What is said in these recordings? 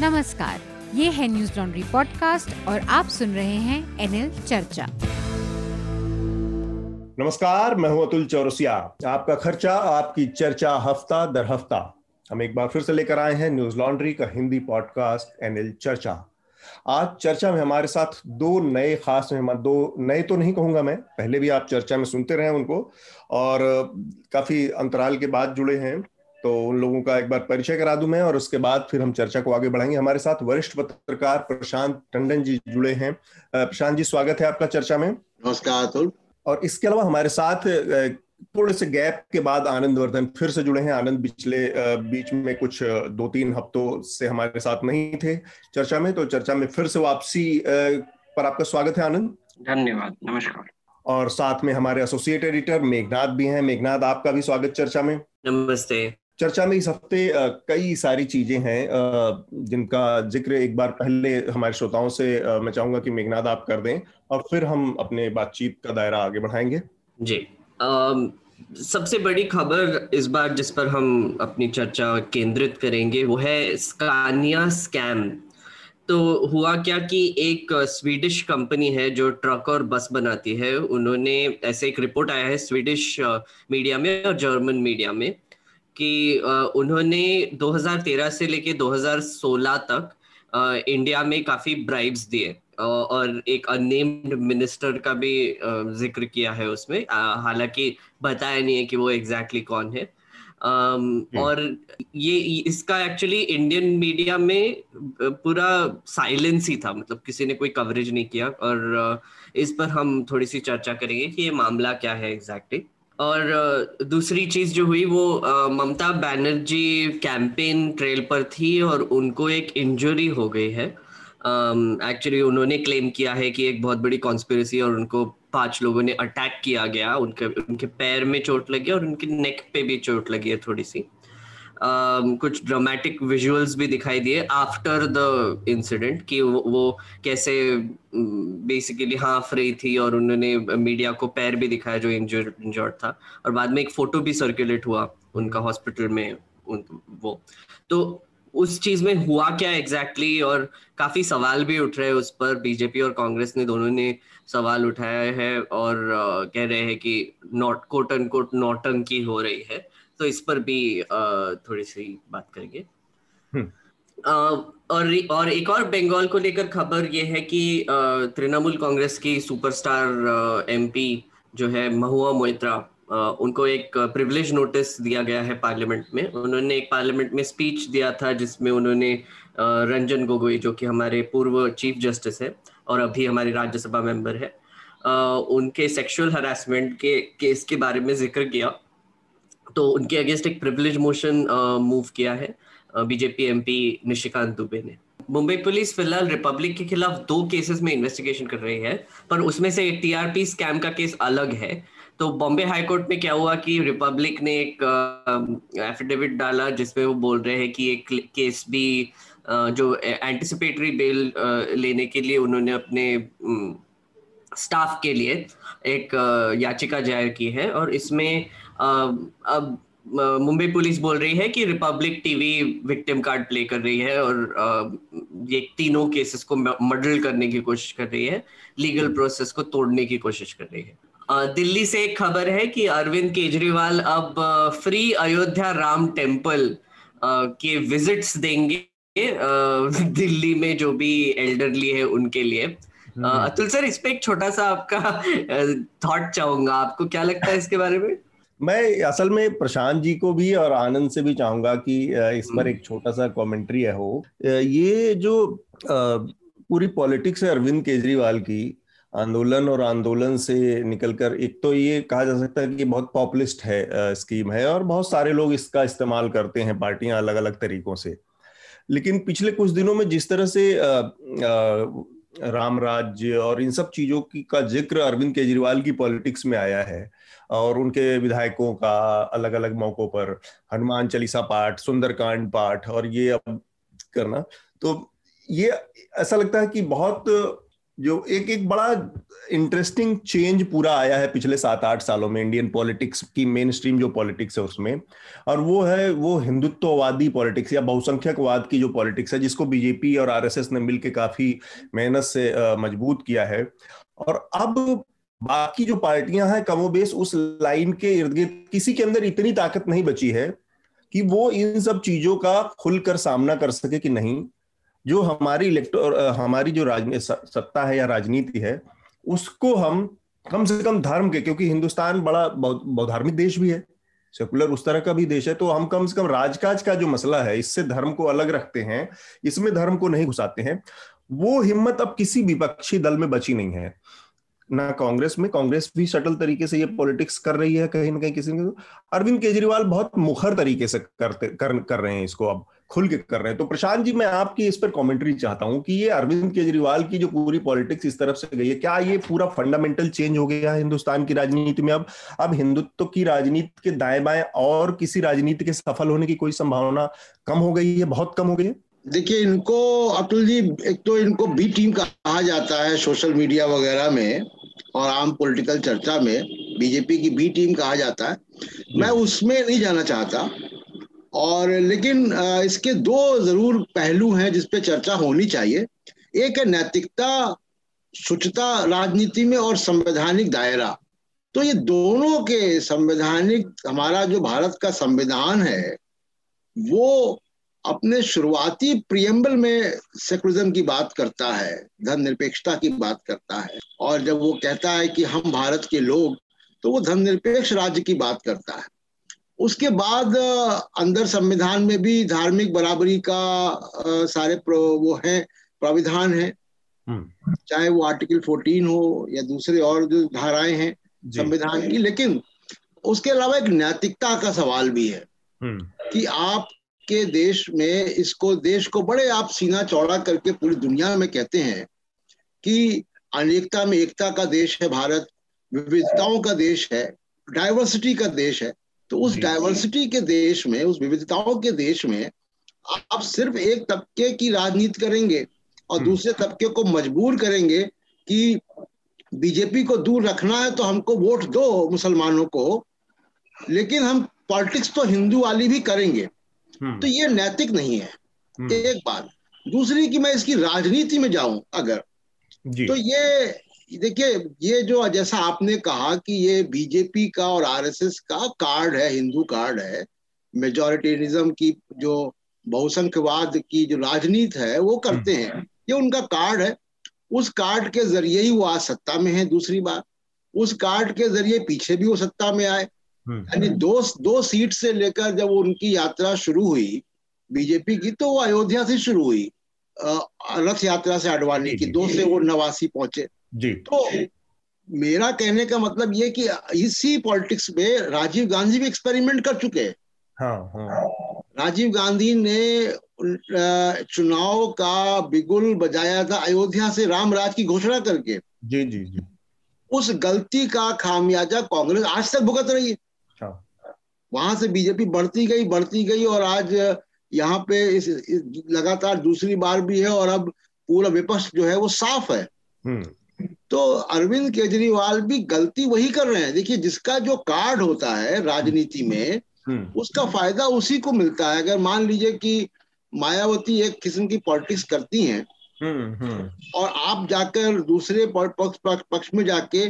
नमस्कार, ये है न्यूज़ लॉन्ड्री पॉडकास्ट और आप सुन रहे हैं एनएल चर्चा। नमस्कार, मैं हूँ अतुल चौरसिया। आपका खर्चा, आपकी चर्चा हफ़्ता दर हफ़्ता। हम एक बार फिर से लेकर आए हैं न्यूज़ लॉन्ड्री का हिंदी पॉडकास्ट एनएल चर्चा। आज चर्चा में हमारे साथ दो नए, खास मेहमान दो नए तो नहीं कहूँगा मैं, पहले भी आप चर्चा में सुनते रहे उनको। और, काफ़ी अंतराल के बाद जुड़े हैं। तो उन लोगों का एक बार परिचय करा दूँ मैं और उसके बाद फिर हम चर्चा को आगे बढ़ाएँगे। हमारे साथ वरिष्ठ पत्रकार प्रशांत टंडन जी जुड़े हैं। प्रशांत जी स्वागत है आपका चर्चा में। नमस्कार अतुल। और इसके अलावा हमारे साथ थोड़े से गैप के बाद आनंद वर्धन फिर से जुड़े हैं। आनंद पिछले बीच में कुछ दो तीन हफ्तों से हमारे साथ नहीं थे चर्चा में तो चर्चा में फिर से वापसी पर आपका स्वागत है आनंद। धन्यवाद नमस्कार। और साथ में हमारे एसोसिएट एडिटर मेघनाथ भी हैं। मेघनाथ आपका भी स्वागत चर्चा में। नमस्ते। चर्चा में इस हफ़्ते कई सारी चीज़ें हैं जिनका ज़िक्र एक बार पहले हमारे श्रोताओं से मैं चाहूँगा कि मेघनाद आप कर दें और फिर हम अपने बातचीत का दायरा आगे बढ़ाएँगे। जी। सबसे बड़ी खबर इस बार जिस पर हम अपनी चर्चा केंद्रित करेंगे, वो है स्कानिया स्कैम। तो हुआ क्या कि एक स्वीडिश कंपनी है जो ट्रक और बस बनाती है, उन्होंने ऐसे एक रिपोर्ट आया है स्वीडिश मीडिया में और जर्मन मीडिया में। कि उन्होंने 2013 से लेके 2016 तक इंडिया में काफ़ी ब्राइब्स दिए और एक अनेम्ड मिनिस्टर का भी ज़िक्र किया है उसमें हालाँकि बताया नहीं है कि वो एग्जैक्टली exactly कौन है हम्म। और ये इसका एक्चुअली इंडियन मीडिया में पूरा साइलेंस ही था मतलब किसी ने कोई कवरेज नहीं किया और इस पर हम थोड़ी सी चर्चा करेंगे कि ये मामला क्या है एग्जैक्टली exactly. और दूसरी चीज़ जो हुई वो ममता बनर्जी कैंपेन ट्रेल पर थी और उनको एक इंजरी हो गई है। एक्चुअली um, उन्होंने क्लेम किया है कि एक बहुत बड़ी कॉन्स्पिरसी और उनको पाँच लोगों ने अटैक किया गया। उनके उनके पैर में चोट लगी और उनके नेक पे भी चोट लगी है थोड़ी सी। कुछ ड्रामेटिक विजुअल्स भी दिखाई दिए आफ्टर द इंसिडेंट कि वो, कैसे बेसिकली हाफ़ रही थी और उन्होंने मीडिया को पैर भी दिखाया जो इंजर्ड इंजर्ड था और बाद में एक फ़ोटो भी सर्कुलेट हुआ उनका हॉस्पिटल में उन, वो। तो उस चीज़ में हुआ क्या एग्जैक्टली exactly और काफ़ी सवाल भी उठ रहे हैं उस पर बीजेपी और कांग्रेस ने दोनों ने सवाल उठाया है और uh, कह रहे हैं कि नॉट कोट एंड कोट नौटंकी हो रही है। तो इस पर भी थोड़ी सी बात करेंगे। uh, और और एक और बंगाल को लेकर खबर ये है कि तृणमूल कांग्रेस की सुपरस्टार एमपी जो है महुआ मोइत्रा उनको एक प्रिविलेज नोटिस दिया गया है पार्लियामेंट में। उन्होंने एक पार्लियामेंट में स्पीच दिया था जिसमें उन्होंने रंजन गोगोई जो कि हमारे पूर्व चीफ जस्टिस है और अभी हमारे राज्यसभा मेंबर है उनके सेक्सुअल हरासमेंट के केस के बारे में ज़िक्र किया। तो उनके अगेंस्ट एक प्रिविलेज मोशन मूव किया है बीजेपी एमपी निशिकांत दुबे ने। मुंबई पुलिस फ़िलहाल रिपब्लिक के खिलाफ दो केसेस में इन्वेस्टिगेशन कर रही है, पर उसमें से टीआरपी स्कैम का केस अलग है। तो बॉम्बे हाईकोर्ट में क्या हुआ कि रिपब्लिक ने एक एफिडेविट डाला, जिसमें वो बोल रहे हैं कि एक केस भी जो एंटिसिपेटरी बेल लेने के लिए उन्होंने अपने स्टाफ के लिए एक याचिका ज़ाहिर की है, और इसमें अब मुंबई पुलिस बोल रही है कि Republic TV victim card play कर रही है और ये तीनों केसेस को मॉडल करने की कोशिश कर रही है लीगल प्रोसेस को तोड़ने की कोशिश कर रही है। दिल्ली से एक खबर है कि अरविंद केजरीवाल अब फ्री अयोध्या राम टेंपल के विजिट्स देंगे दिल्ली में जो भी एल्डरली है उनके लिए। हम्म। अतुल सर इस पे एक छोटा सा आपका थॉट चाहूँगा आपको क्या लगता है इसके बारे में? मैं असल में प्रशांत जी को भी और आनंद से भी चाहूँगा कि इस पर हम्म। एक छोटा सा कमेंट्री है हो ये जो पूरी पॉलिटिक्स है अरविंद केजरीवाल की आंदोलन और आंदोलन से निकलकर एक तो ये कहा जा सकता है कि बहुत पॉपुलिस्ट है स्कीम है और बहुत सारे लोग इसका इस्तेमाल करते हैं पार्टियाँ अलग अलग तरीकों से लेकिन पिछले कुछ दिनों में जिस तरह से आ, आ, राम राज्य और इन सब चीज़ों की का ज़िक्र अरविंद केजरीवाल की पॉलिटिक्स में आया है और उनके विधायकों का अलग अलग मौकों पर, हनुमान चालीसा पाठ, सुंदरकांड पाठ और ये अब करना। तो ये ऐसा लगता है कि बहुत जो एक एक बड़ा इंटरेस्टिंग चेंज पूरा आया है पिछले सात आठ सालों में इंडियन पॉलिटिक्स की मेन स्ट्रीम जो पॉलिटिक्स है उसमें। और वो है, वो हिंदुत्ववादी पॉलिटिक्स या बहुसंख्यकवाद की जो पॉलिटिक्स है, जिसको बीजेपी और आरएसएस ने मिलकर काफ़ी मेहनत से मज़बूत किया है। और अब बाकी जो पार्टियाँ हैं कमोबेश उस लाइन के इर्द गिर्द किसी के अंदर इतनी ताकत नहीं बची है कि वो इन सब चीज़ों का खुलकर सामना कर सके कि नहीं। जो हमारी इलेक्टोर हमारी जो राजनीति सत्ता है या राजनीति है, उसको हम कम से कम धर्म के, क्योंकि हिंदुस्तान बड़ा बहुधार्मिक देश भी है, सेकुलर उस तरह का भी देश है तो हम कम से कम राजकाज का जो मसला है, इससे धर्म को अलग रखते हैं, इसमें धर्म को नहीं घुसाते हैं, वो हिम्मत अब किसी विपक्षी दल में बची नहीं है। ना कांग्रेस में कांग्रेस भी सटल तरीके से ये पॉलिटिक्स कर रही है कहीं ना कहीं किसी ने अरविंद केजरीवाल बहुत मुखर तरीके से करते कर, कर रहे हैं इसको अब खुल के कर रहे हैं। तो प्रशांत जी मैं आपकी इस पर कमेंट्री चाहता हूँ कि ये अरविंद केजरीवाल की जो पूरी पॉलिटिक्स इस तरफ़ से गई है क्या ये पूरा फंडामेंटल चेंज हो गया है हिंदुस्तान की राजनीति में? अब अब हिंदुत्व की राजनीति के दाएँ बाएँ और किसी राजनीति के सफल होने की कोई संभावना कम हो गई है बहुत कम हो गई है? देखिए इनको अतुल जी एक तो इनको बी टीम कहा जाता है सोशल मीडिया वगैरह में। और आम पॉलिटिकल चर्चा में बीजेपी की बी टीम कहा जाता है। मैं उसमें नहीं जाना चाहता। और लेकिन इसके दो ज़रूर पहलू हैं जिसपे चर्चा होनी चाहिए। एक है नैतिकता शुचिता राजनीति में और संवैधानिक दायरा। तो ये दोनों के संवैधानिक हमारा जो भारत का संविधान है वो अपने शुरुआती प्रियम्बल में सेकुलरिज्म की बात करता है धर्म निरपेक्षता की बात करता है और जब वो कहता है कि हम भारत के लोग तो वो धर्म निरपेक्ष राज्य की बात करता है उसके बाद अंदर संविधान में भी धार्मिक बराबरी का आ, सारे वो है प्राविधान है हम्म। चाहे वो आर्टिकल 14 हो या दूसरे और जो धाराएँ हैं संविधान की लेकिन उसके अलावा एक नैतिकता का सवाल भी है हम्म। कि आप के देश में इसको देश को बड़े आप सीना चौड़ा करके पूरी दुनिया में कहते हैं कि अनेकता में एकता का देश है भारत विविधताओं का देश है डाइवर्सिटी का देश है तो उस डाइवर्सिटी के देश में उस विविधताओं के देश में आप सिर्फ़ एक तबके की राजनीति करेंगे और हम्म। दूसरे तबके को मजबूर करेंगे कि बीजेपी को दूर रखना है तो हमको वोट दो मुसलमानों को लेकिन हम पॉलिटिक्स तो हिंदू वाली भी करेंगे। तो ये नैतिक नहीं है हम्म। एक बात दूसरी कि मैं इसकी राजनीति में जाऊँ अगर तो ये देखिए ये जो जैसा आपने कहा कि ये बीजेपी का और आरएसएस का कार्ड है हिंदू कार्ड है मेजोरिटेरिज्म की जो बहुसंख्यवाद की जो राजनीति है वो करते हम्म। हैं ये उनका कार्ड है उस कार्ड के ज़रिए ही वो आज सत्ता में है दूसरी बात उस कार्ड के ज़रिए पीछे भी वो सत्ता में आए हम्म। यानी दो दो सीट से लेकर जब उनकी यात्रा शुरू हुई बीजेपी की तो वो अयोध्या से शुरू हुई रथ यात्रा से अडवाणी की दो से वो नवासी पहुँचे। जी। तो मेरा कहने का मतलब ये कि इसी पॉलिटिक्स में राजीव गांधी भी एक्सपेरिमेंट कर चुके हैं। हाँ, हाँ. राजीव गांधी ने चुनाव का बिगुल बजाया था अयोध्या से रामराज की घोषणा करके। जी जी जी। उस गलती का खामियाजा कांग्रेस आज तक भुगत रही है। वहाँ से बीजेपी बढ़ती गई बढ़ती गई और आज यहाँ पे इस, इस लगातार दूसरी बार भी है और अब पूरा विपक्ष जो है वो साफ़ है हम्म। तो अरविंद केजरीवाल भी गलती वही कर रहे हैं देखिए जिसका जो कार्ड होता है राजनीति में हम्म। उसका फ़ायदा उसी को मिलता है अगर मान लीजिए कि मायावती एक किस्म की पॉलिटिक्स करती हैं हम्म, और आप जाकर दूसरे पक्ष पक्ष में जाके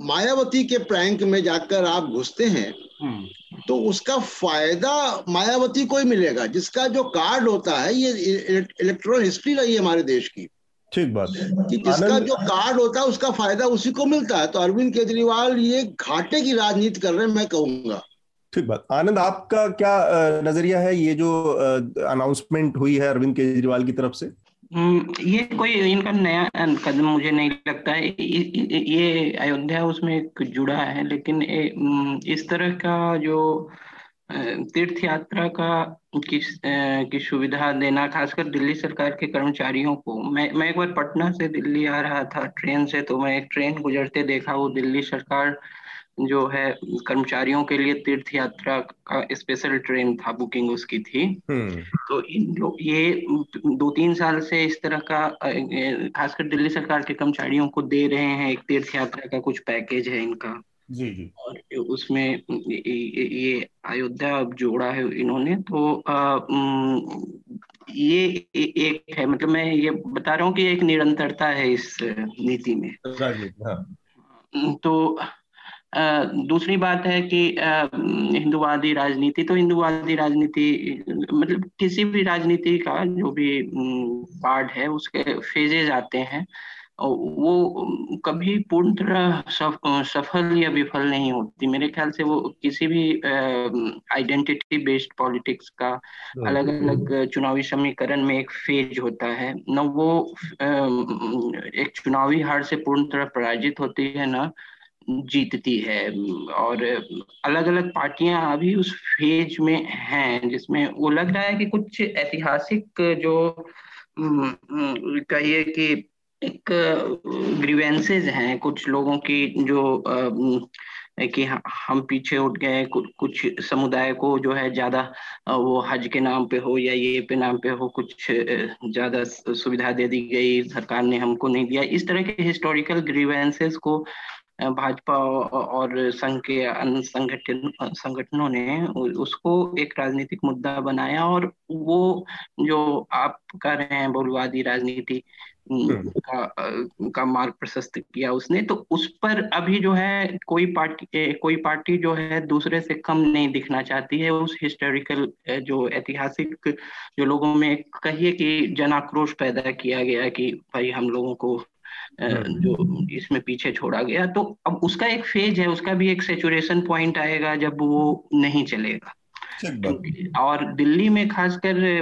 मायावती के प्रैंक में जाकर आप घुसते हैं हम्म। तो उसका फ़ायदा मायावती को ही मिलेगा। जिसका जो कार्ड होता है ये इलेक्ट्रॉन हिस्ट्री रही है हमारे देश की। ठीक बात। कि जिसका जो कार्ड होता है उसका फ़ायदा उसी को मिलता है। तो अरविंद केजरीवाल ये घाटे की राजनीति कर रहे हैं मैं कहूँगा। ठीक बात। आनंद आपका क्या नज़रिया है ये जो अनाउंसमेंट हुई है अरविंद केजरीवाल की तरफ़ से? ये कोई इनका नया कदम मुझे नहीं लगता है। ये अयोध्या उसमें जुड़ा है लेकिन हम्म, इस तरह का जो तीर्थ यात्रा का की, की सुविधा देना खासकर दिल्ली सरकार के कर्मचारियों को। मैं मैं एक बार पटना से दिल्ली आ रहा था ट्रेन से तो मैं एक ट्रेन गुजरते देखा वो दिल्ली सरकार जो है कर्मचारियों के लिए तीर्थ यात्रा का स्पेशल ट्रेन था बुकिंग उसकी थी हम्म। तो इन लोग ये दो तीन साल से इस तरह का खासकर दिल्ली सरकार के कर्मचारियों को दे रहे हैं एक तीर्थ यात्रा का कुछ पैकेज है इनका जी जी और उसमें ये अयोध्या जोड़ा है इन्होंने तो आ, ये एक है मतलब मैं ये बता रहा हूँ कि एक निरंतरता है इस नीति में हाँ। तो दूसरी बात है कि हिंदुवादी राजनीति तो हिंदुवादी राजनीति मतलब किसी भी राजनीति का जो भी पार्ट है उसके फेजेज आते हैं। वो कभी पूर्ण तरह सफ, सफल या विफल नहीं होती। मेरे ख्याल से वो किसी भी आइडेंटिटी बेस्ड पॉलिटिक्स का अलग अलग चुनावी समीकरण में एक फ़ेज़ होता है। न वो आ, एक चुनावी हार से पूर्ण तरह पराजित होती है ना जीतती है। और अलग अलग पार्टियाँ अभी उस फ़ेज़ में हैं, जिसमें वो लग रहा है कि कुछ ऐतिहासिक जो कहिए कि एक ग्रीवेंसेज हैं, कुछ लोगों की जो कि हम पीछे उठ गए कुछ समुदाय को जो है ज़्यादा वो हज के नाम पे हो या ये पे नाम पे हो कुछ ज़्यादा सुविधा दे दी गई, सरकार ने हमको नहीं दिया। इस तरह के हिस्टोरिकल ग्रीवेंसेस को भाजपा और संघ के अन्य संगठन संगठनों ने उसको एक राजनीतिक मुद्दा बनाया और वो जो आप कह रहे हैं बहुलवादी राजनीति। का का मार्ग प्रशस्त किया उसने तो उस पर अभी जो है कोई पार्टी कोई पार्टी जो है दूसरे से कम नहीं दिखना चाहती है उस हिस्टोरिकल जो ऐतिहासिक जो लोगों में कहिए कि जन आक्रोश पैदा किया गया कि भाई हम लोगों को। जो इसमें पीछे छोड़ा गया तो अब उसका एक फ़ेज़ है उसका भी एक सेचुरेशन पॉइंट आएगा जब वो नहीं चलेगा। और दिल्ली में खासकर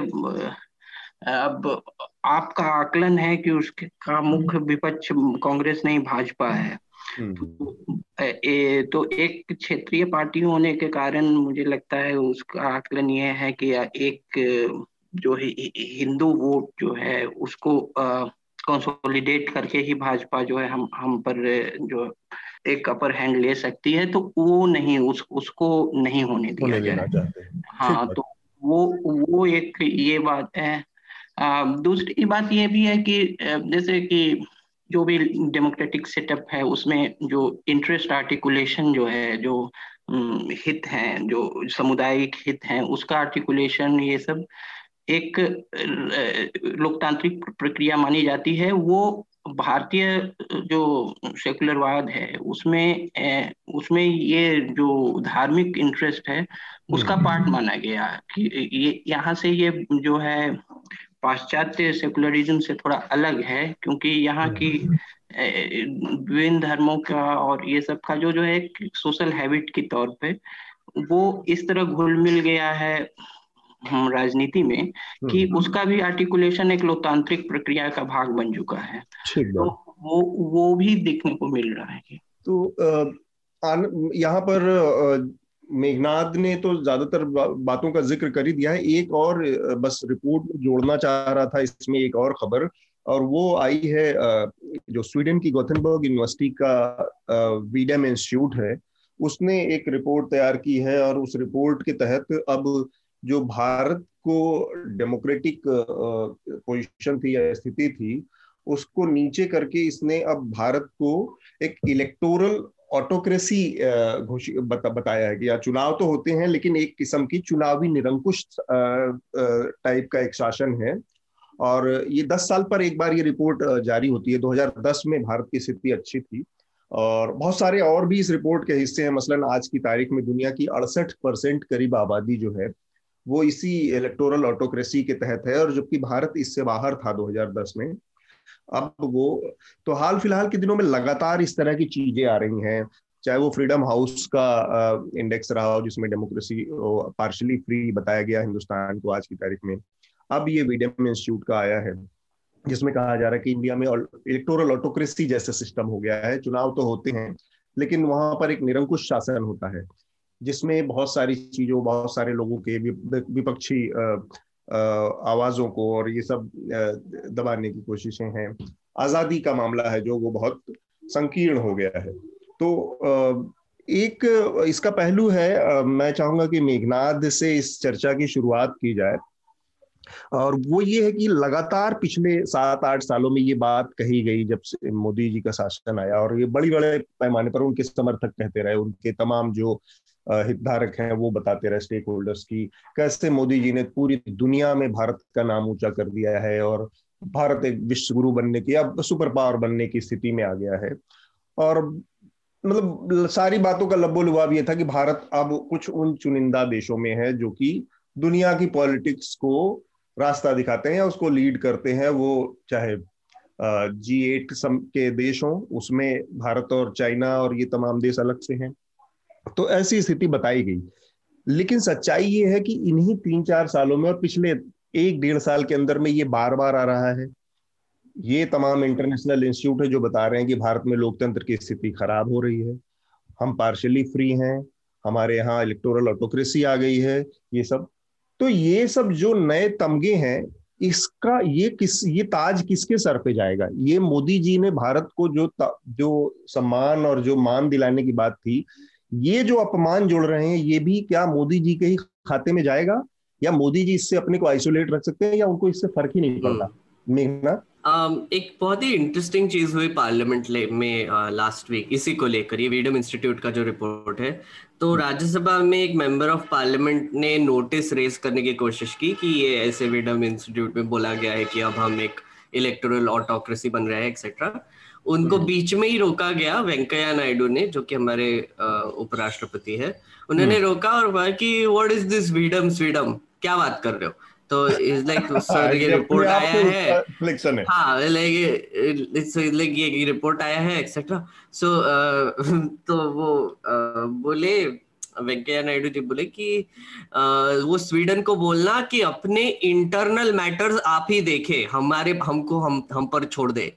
अब आपका आकलन है कि उसके का मुख्य विपक्ष कांग्रेस नहीं भाजपा है। हम्म। तो, ए, तो एक क्षेत्रीय पार्टी होने के कारण मुझे लगता है उसका आकलन ये है कि एक जो हिंदू वोट जो है उसको कंसोलिडेट करके ही भाजपा जो है हम हम पर जो एक अपर हैंड ले सकती है तो वो नहीं उस उसको नहीं होने दिया जाए। हाँ। तो वो वो एक ये बात है। दूसरी बात ये भी है कि जैसे कि जो भी डेमोक्रेटिक सेटअप है उसमें जो इंटरेस्ट आर्टिकुलेशन जो है जो हित हैं जो सामुदायिक हित हैं उसका आर्टिकुलेशन ये सब एक लोकतांत्रिक प्रक्रिया मानी जाती है। वो भारतीय जो सेकुलरवाद है उसमें उसमें ये जो धार्मिक इंटरेस्ट है उसका पार्ट हम्म। माना गया कि ये यहाँ से ये जो है पाश्चात्य सेकुलरिज्म से थोड़ा अलग है क्योंकि यहाँ की विभिन्न धर्मों का और ये सब का जो जो है सोशल हैबिट के तौर पे वो इस तरह घुल मिल गया है। राजनीति में कि हम्म। उसका भी आर्टिकुलेशन एक लोकतांत्रिक प्रक्रिया का भाग बन चुका है। तो वो वो भी देखने को मिल रहा है। तो यहाँ पर मेघनाथ ने तो ज़्यादातर बा, बातों का ज़िक्र कर ही दिया है। एक और बस रिपोर्ट में जोड़ना चाह रहा था इसमें एक और खबर। और वो आई है जो स्वीडन की गोथनबर्ग यूनिवर्सिटी का वीडम इंस्टीट्यूट है उसने एक रिपोर्ट तैयार की है और उस रिपोर्ट के तहत अब जो भारत को डेमोक्रेटिक पोजीशन थी या स्थिति थी उसको नीचे करके इसने अब भारत को एक इलेक्टोरल ऑटोक्रेसी घोषित बता, बताया है कि या चुनाव तो होते हैं लेकिन एक किस्म की चुनावी निरंकुश टाइप का एक शासन है। और ये दस साल पर एक बार ये रिपोर्ट जारी होती है। 2010 में भारत की स्थिति अच्छी थी। और बहुत सारे और भी इस रिपोर्ट के हिस्से हैं। मसलन आज की तारीख में दुनिया की अड़सठ परसेंट करीब आबादी जो है वो इसी इलेक्टोरल ऑटोक्रेसी के तहत है और जबकि भारत इससे बाहर था 2010 में। अब वो तो हाल फ़िलहाल के दिनों में लगातार इस तरह की चीज़ें आ रही हैं। चाहे वो फ्रीडम हाउस का इंडेक्स रहा हो, जिसमें डेमोक्रेसी पार्शली फ्री बताया गया हिंदुस्तान को आज की तारीख में। अब ये वीडियम इंस्टीट्यूट का आया है, जिसमें कहा जा रहा है कि इंडिया में इलेक्टोरल ऑटोक्रेसी जैसा सिस्टम हो गया है। चुनाव तो होते हैं, लेकिन वहाँ पर एक निरंकुश शासन होता है। जिसमें बहुत सारी चीज़ों, बहुत सारे लोगों के विपक्षी आवाजों को और ये सब दबाने की कोशिशें हैं। आज़ादी का मामला है जो, वो बहुत संकीर्ण हो गया है। तो एक इसका पहलू है मैं चाहूँगा कि मेघनाद से इस चर्चा की शुरुआत की जाए। और वो ये है कि लगातार पिछले सात आठ सालों में ये बात कही गई जब से मोदी जी का शासन आया और ये बड़ी बड़े पैमाने पर उनके समर्थक कहते रहे, उनके तमाम जो हितधारक हैं, वो बताते रहे स्टेक होल्डर्स की, कैसे मोदी जी ने पूरी दुनिया में भारत का नाम ऊँचा कर दिया है और भारत एक विश्व गुरु बनने की अब सुपर पावर बनने की स्थिति में आ गया है। और मतलब सारी बातों का लब्बो लुबाब ये था कि भारत अब कुछ उन चुनिंदा देशों में है जो कि दुनिया की पॉलिटिक्स को रास्ता दिखाते हैं या उसको लीड करते हैं, वो चाहे जी एट के देश हों, उसमें भारत और चाइना और ये तमाम देश अलग से हैं। तो ऐसी स्थिति बताई गई। लेकिन सच्चाई ये है कि इन्हीं तीन चार सालों में और पिछले एक डेढ़ साल के अंदर में ये बार बार आ रहा है। ये तमाम इंटरनेशनल इंस्टीट्यूट है जो बता रहे हैं कि भारत में लोकतंत्र की स्थिति खराब हो रही है। हम पार्शली फ्री हैं, हमारे यहाँ इलेक्टोरल ऑटोक्रेसी आ गई है, ये सब। तो ये सब जो नए तमगे हैं, इसका ये किस, ये ताज किसके सर पे जाएगा? ये मोदी जी ने भारत को जो जो सम्मान और जो मान दिलाने की बात थी ये जो अपमान जोड़ रहे हैं ये भी क्या मोदी जी के ही खाते में जाएगा? या मोदी जी इससे अपने को आइसोलेट रख सकते हैं या उनको इससे फ़र्क ही नहीं पड़ता? हम्म। मेघना? Um, एक बहुत ही इंटरेस्टिंग चीज़ हुई पार्लियामेंट में लास्ट uh, वीक इसी को लेकर ये वीडम इंस्टीट्यूट का जो रिपोर्ट है। तो राज्यसभा में एक मेंबर ऑफ़ पार्लियामेंट ने नोटिस रेज करने की कोशिश की कि ये ऐसे वीडम इंस्टीट्यूट में बोला गया है कि अब हम एक इलेक्टोरल ऑटोक्रेसी बन रहे हैं एक्सेट्रा उनको हम्म। बीच में ही रोका गया वेंकैया नायडू ने जो कि हमारे उपराष्ट्रपति है। उन्होंने हम्म। रोका और कहा कि व्हाट इज़ दिस वीडम स्वीडम क्या बात कर रहे हो? तो इज़ लाइक सर ये रिपोर्ट आया है। हाँ। लाइक ये रिपोर्ट आया है एक्सेट्रा सो तो वो बोले वेंकैया नायडू जी बोले कि वो स्वीडन को बोलना कि अपने इंटरनल मैटर्स आप ही देखे हमारे हमको हम हम पर छोड़ दे।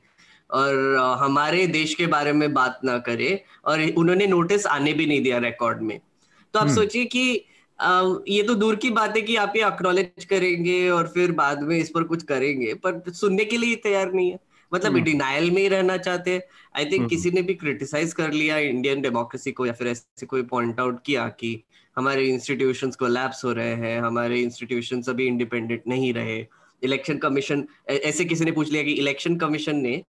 और हमारे देश के बारे में बात ना करे और उन्होंने नोटिस आने भी नहीं दिया रिकॉर्ड में तो आप हम्म। सोचिए कि ये तो दूर की बात है कि आप ये अक्नोलेज करेंगे और फिर बाद में इस पर कुछ करेंगे पर सुनने के लिए तैयार नहीं है मतलब डिनाइल हम्म। में ही रहना चाहते हैं आई थिंक हम्म। किसी ने भी क्रिटिसाइज कर लिया इंडियन डेमोक्रेसी को या फिर ऐसे कोई पॉइंट आउट किया कि हमारे इंस्टीट्यूशंस को लैप्स हो रहे हैं हमारे इंस्टीट्यूशन अभी इंडिपेंडेंट नहीं रहे इलेक्शन कमीशन ऐसे किसी ने पूछ लिया कि इलेक्शन कमीशन ने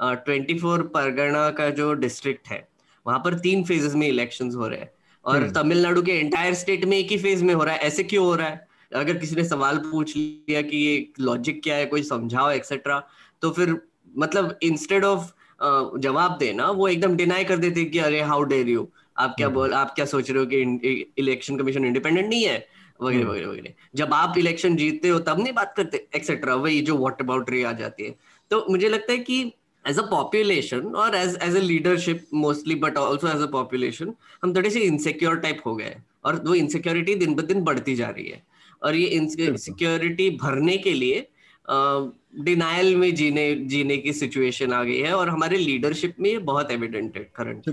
ट्वेंटी फोर परगना का जो डिस्ट्रिक्ट है वहाँ पर तीन फेजेस में इलेक्शंस हो रहे हैं। और हम्म। तमिलनाडु के एंटायर स्टेट में एक ही फ़ेज़ में हो रहा है। ऐसे क्यों हो रहा है? अगर किसी ने सवाल पूछ लिया कि ये लॉजिक क्या है कोई समझाओ एक्सेट्रा तो फिर मतलब इंस्टेड ऑफ़ जवाब देना वो एकदम डिनाई कर देते कि अरे हाउ डेर यू आप क्या हम्म। बोल आप क्या सोच रहे हो कि इलेक्शन कमीशन इंडिपेंडेंट नहीं है? वगैरह हम्म। वगैरह वगैरह। जब आप इलेक्शन जीतते हो तब नहीं बात करते एक्सेट्रा वही जो वॉट अबाउटरी आ जाती है। तो मुझे लगता है कि एज अ पॉपुलेशन और as as a leadership mostly but also as a population हम थोड़े से इनसेक्योर टाइप हो गए और वो इनसिक्योरिटी दिन ब दिन बढ़ती जा रही है। और ये इनसिक्योरिटी भरने के लिए डिनाइल में जीने जीने की सिचुएशन आ गई है और हमारे लीडरशिप में ये बहुत एविडेंट है करंट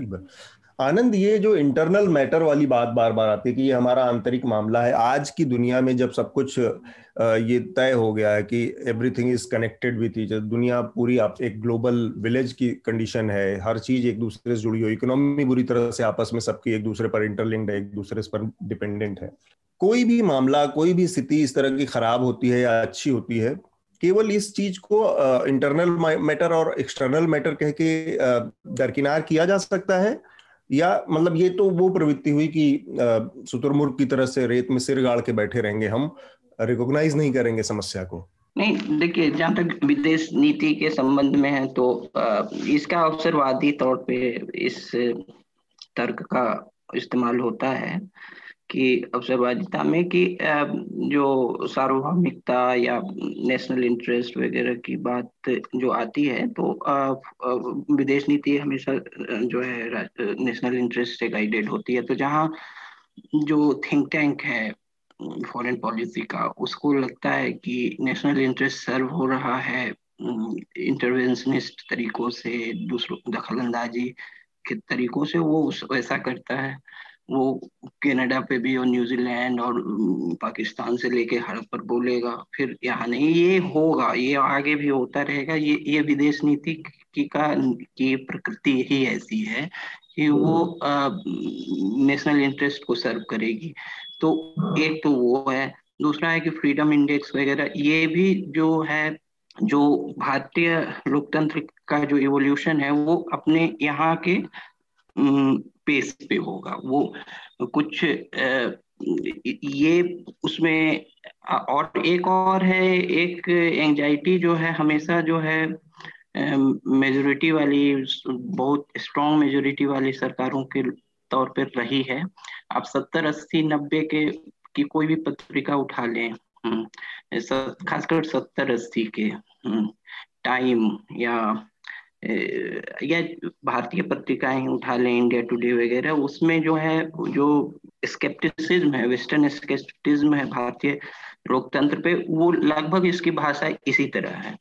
आनंद, ये जो इंटरनल मैटर वाली बात बार बार आती है कि ये हमारा आंतरिक मामला है, आज की दुनिया में जब सब कुछ ये तय हो गया है कि everything is connected with each दुनिया पूरी आप, एक ग्लोबल विलेज की कंडीशन है, हर चीज़ एक दूसरे से जुड़ी हुई इकोनॉमी बुरी तरह से आपस में सबकी एक दूसरे पर इंटरलिंक्ड है, एक दूसरे पर डिपेंडेंट है। कोई भी मामला, कोई भी स्थिति इस तरह की खराब होती है या अच्छी होती है, केवल इस चीज़ को इंटरनल मैटर और एक्सटर्नल मैटर कह के दरकिनार किया जा सकता है या मतलब ये तो वो प्रवृत्ति हुई कि सुतुरमुर्ग की तरह से रेत में सिर गाड़ के बैठे रहेंगे हम रिकॉग्नाइज नहीं करेंगे समस्या को। नहीं, देखिए, जहाँ तक विदेश नीति के संबंध में है तो इसका अवसरवादी तौर पे इस तर्क का इस्तेमाल होता है। कि अवसरवादिता में कि जो सार्वभौमिकता या नेशनल इंटरेस्ट वगैरह की बात जो आती है तो विदेश नीति हमेशा जो है नेशनल इंटरेस्ट से गाइडेड होती है। तो जहाँ जो थिंक टैंक है फॉरेन पॉलिसी का, उसको लगता है कि नेशनल इंटरेस्ट सर्व हो रहा है इंटरवेंशनिस्ट तरीकों से, दूसरों दखल अंदाजी के तरीकों से, वो उस, वैसा करता है। वो कनाडा पे भी और न्यूजीलैंड और पाकिस्तान से लेके हर पर बोलेगा। फिर यहाँ नहीं ये होगा ये आगे भी होता रहेगा। ये ये विदेश नीति की का की प्रकृति ही ऐसी है कि वो नेशनल इंटरेस्ट को सर्व करेगी। तो एक तो वो है दूसरा है कि फ्रीडम इंडेक्स वगैरह ये भी जो है जो भारतीय लोकतंत्र का जो इवोल्यूशन है वो अपने यहाँ के पेस पे होगा। वो कुछ ये उसमें और एक और है एक एंजाइटी जो है हमेशा जो है मेजोरिटी वाली बहुत स्ट्रॉन्ग मेजोरिटी वाली सरकारों के तौर पर रही है। आप सत्तर अस्सी नब्बे के की कोई भी पत्रिका उठा लें हम्म, खासकर सत्तर अस्सी के टाइम हम्म, या या भारतीय पत्रिकाएँ उठा लें इंडिया टुडे वगैरह, उसमें जो है, जो स्केप्टिसिज्म है वेस्टर्न स्केप्टिज्म है भारतीय लोकतंत्र पे, वो लगभग इसकी भाषा इसी तरह है।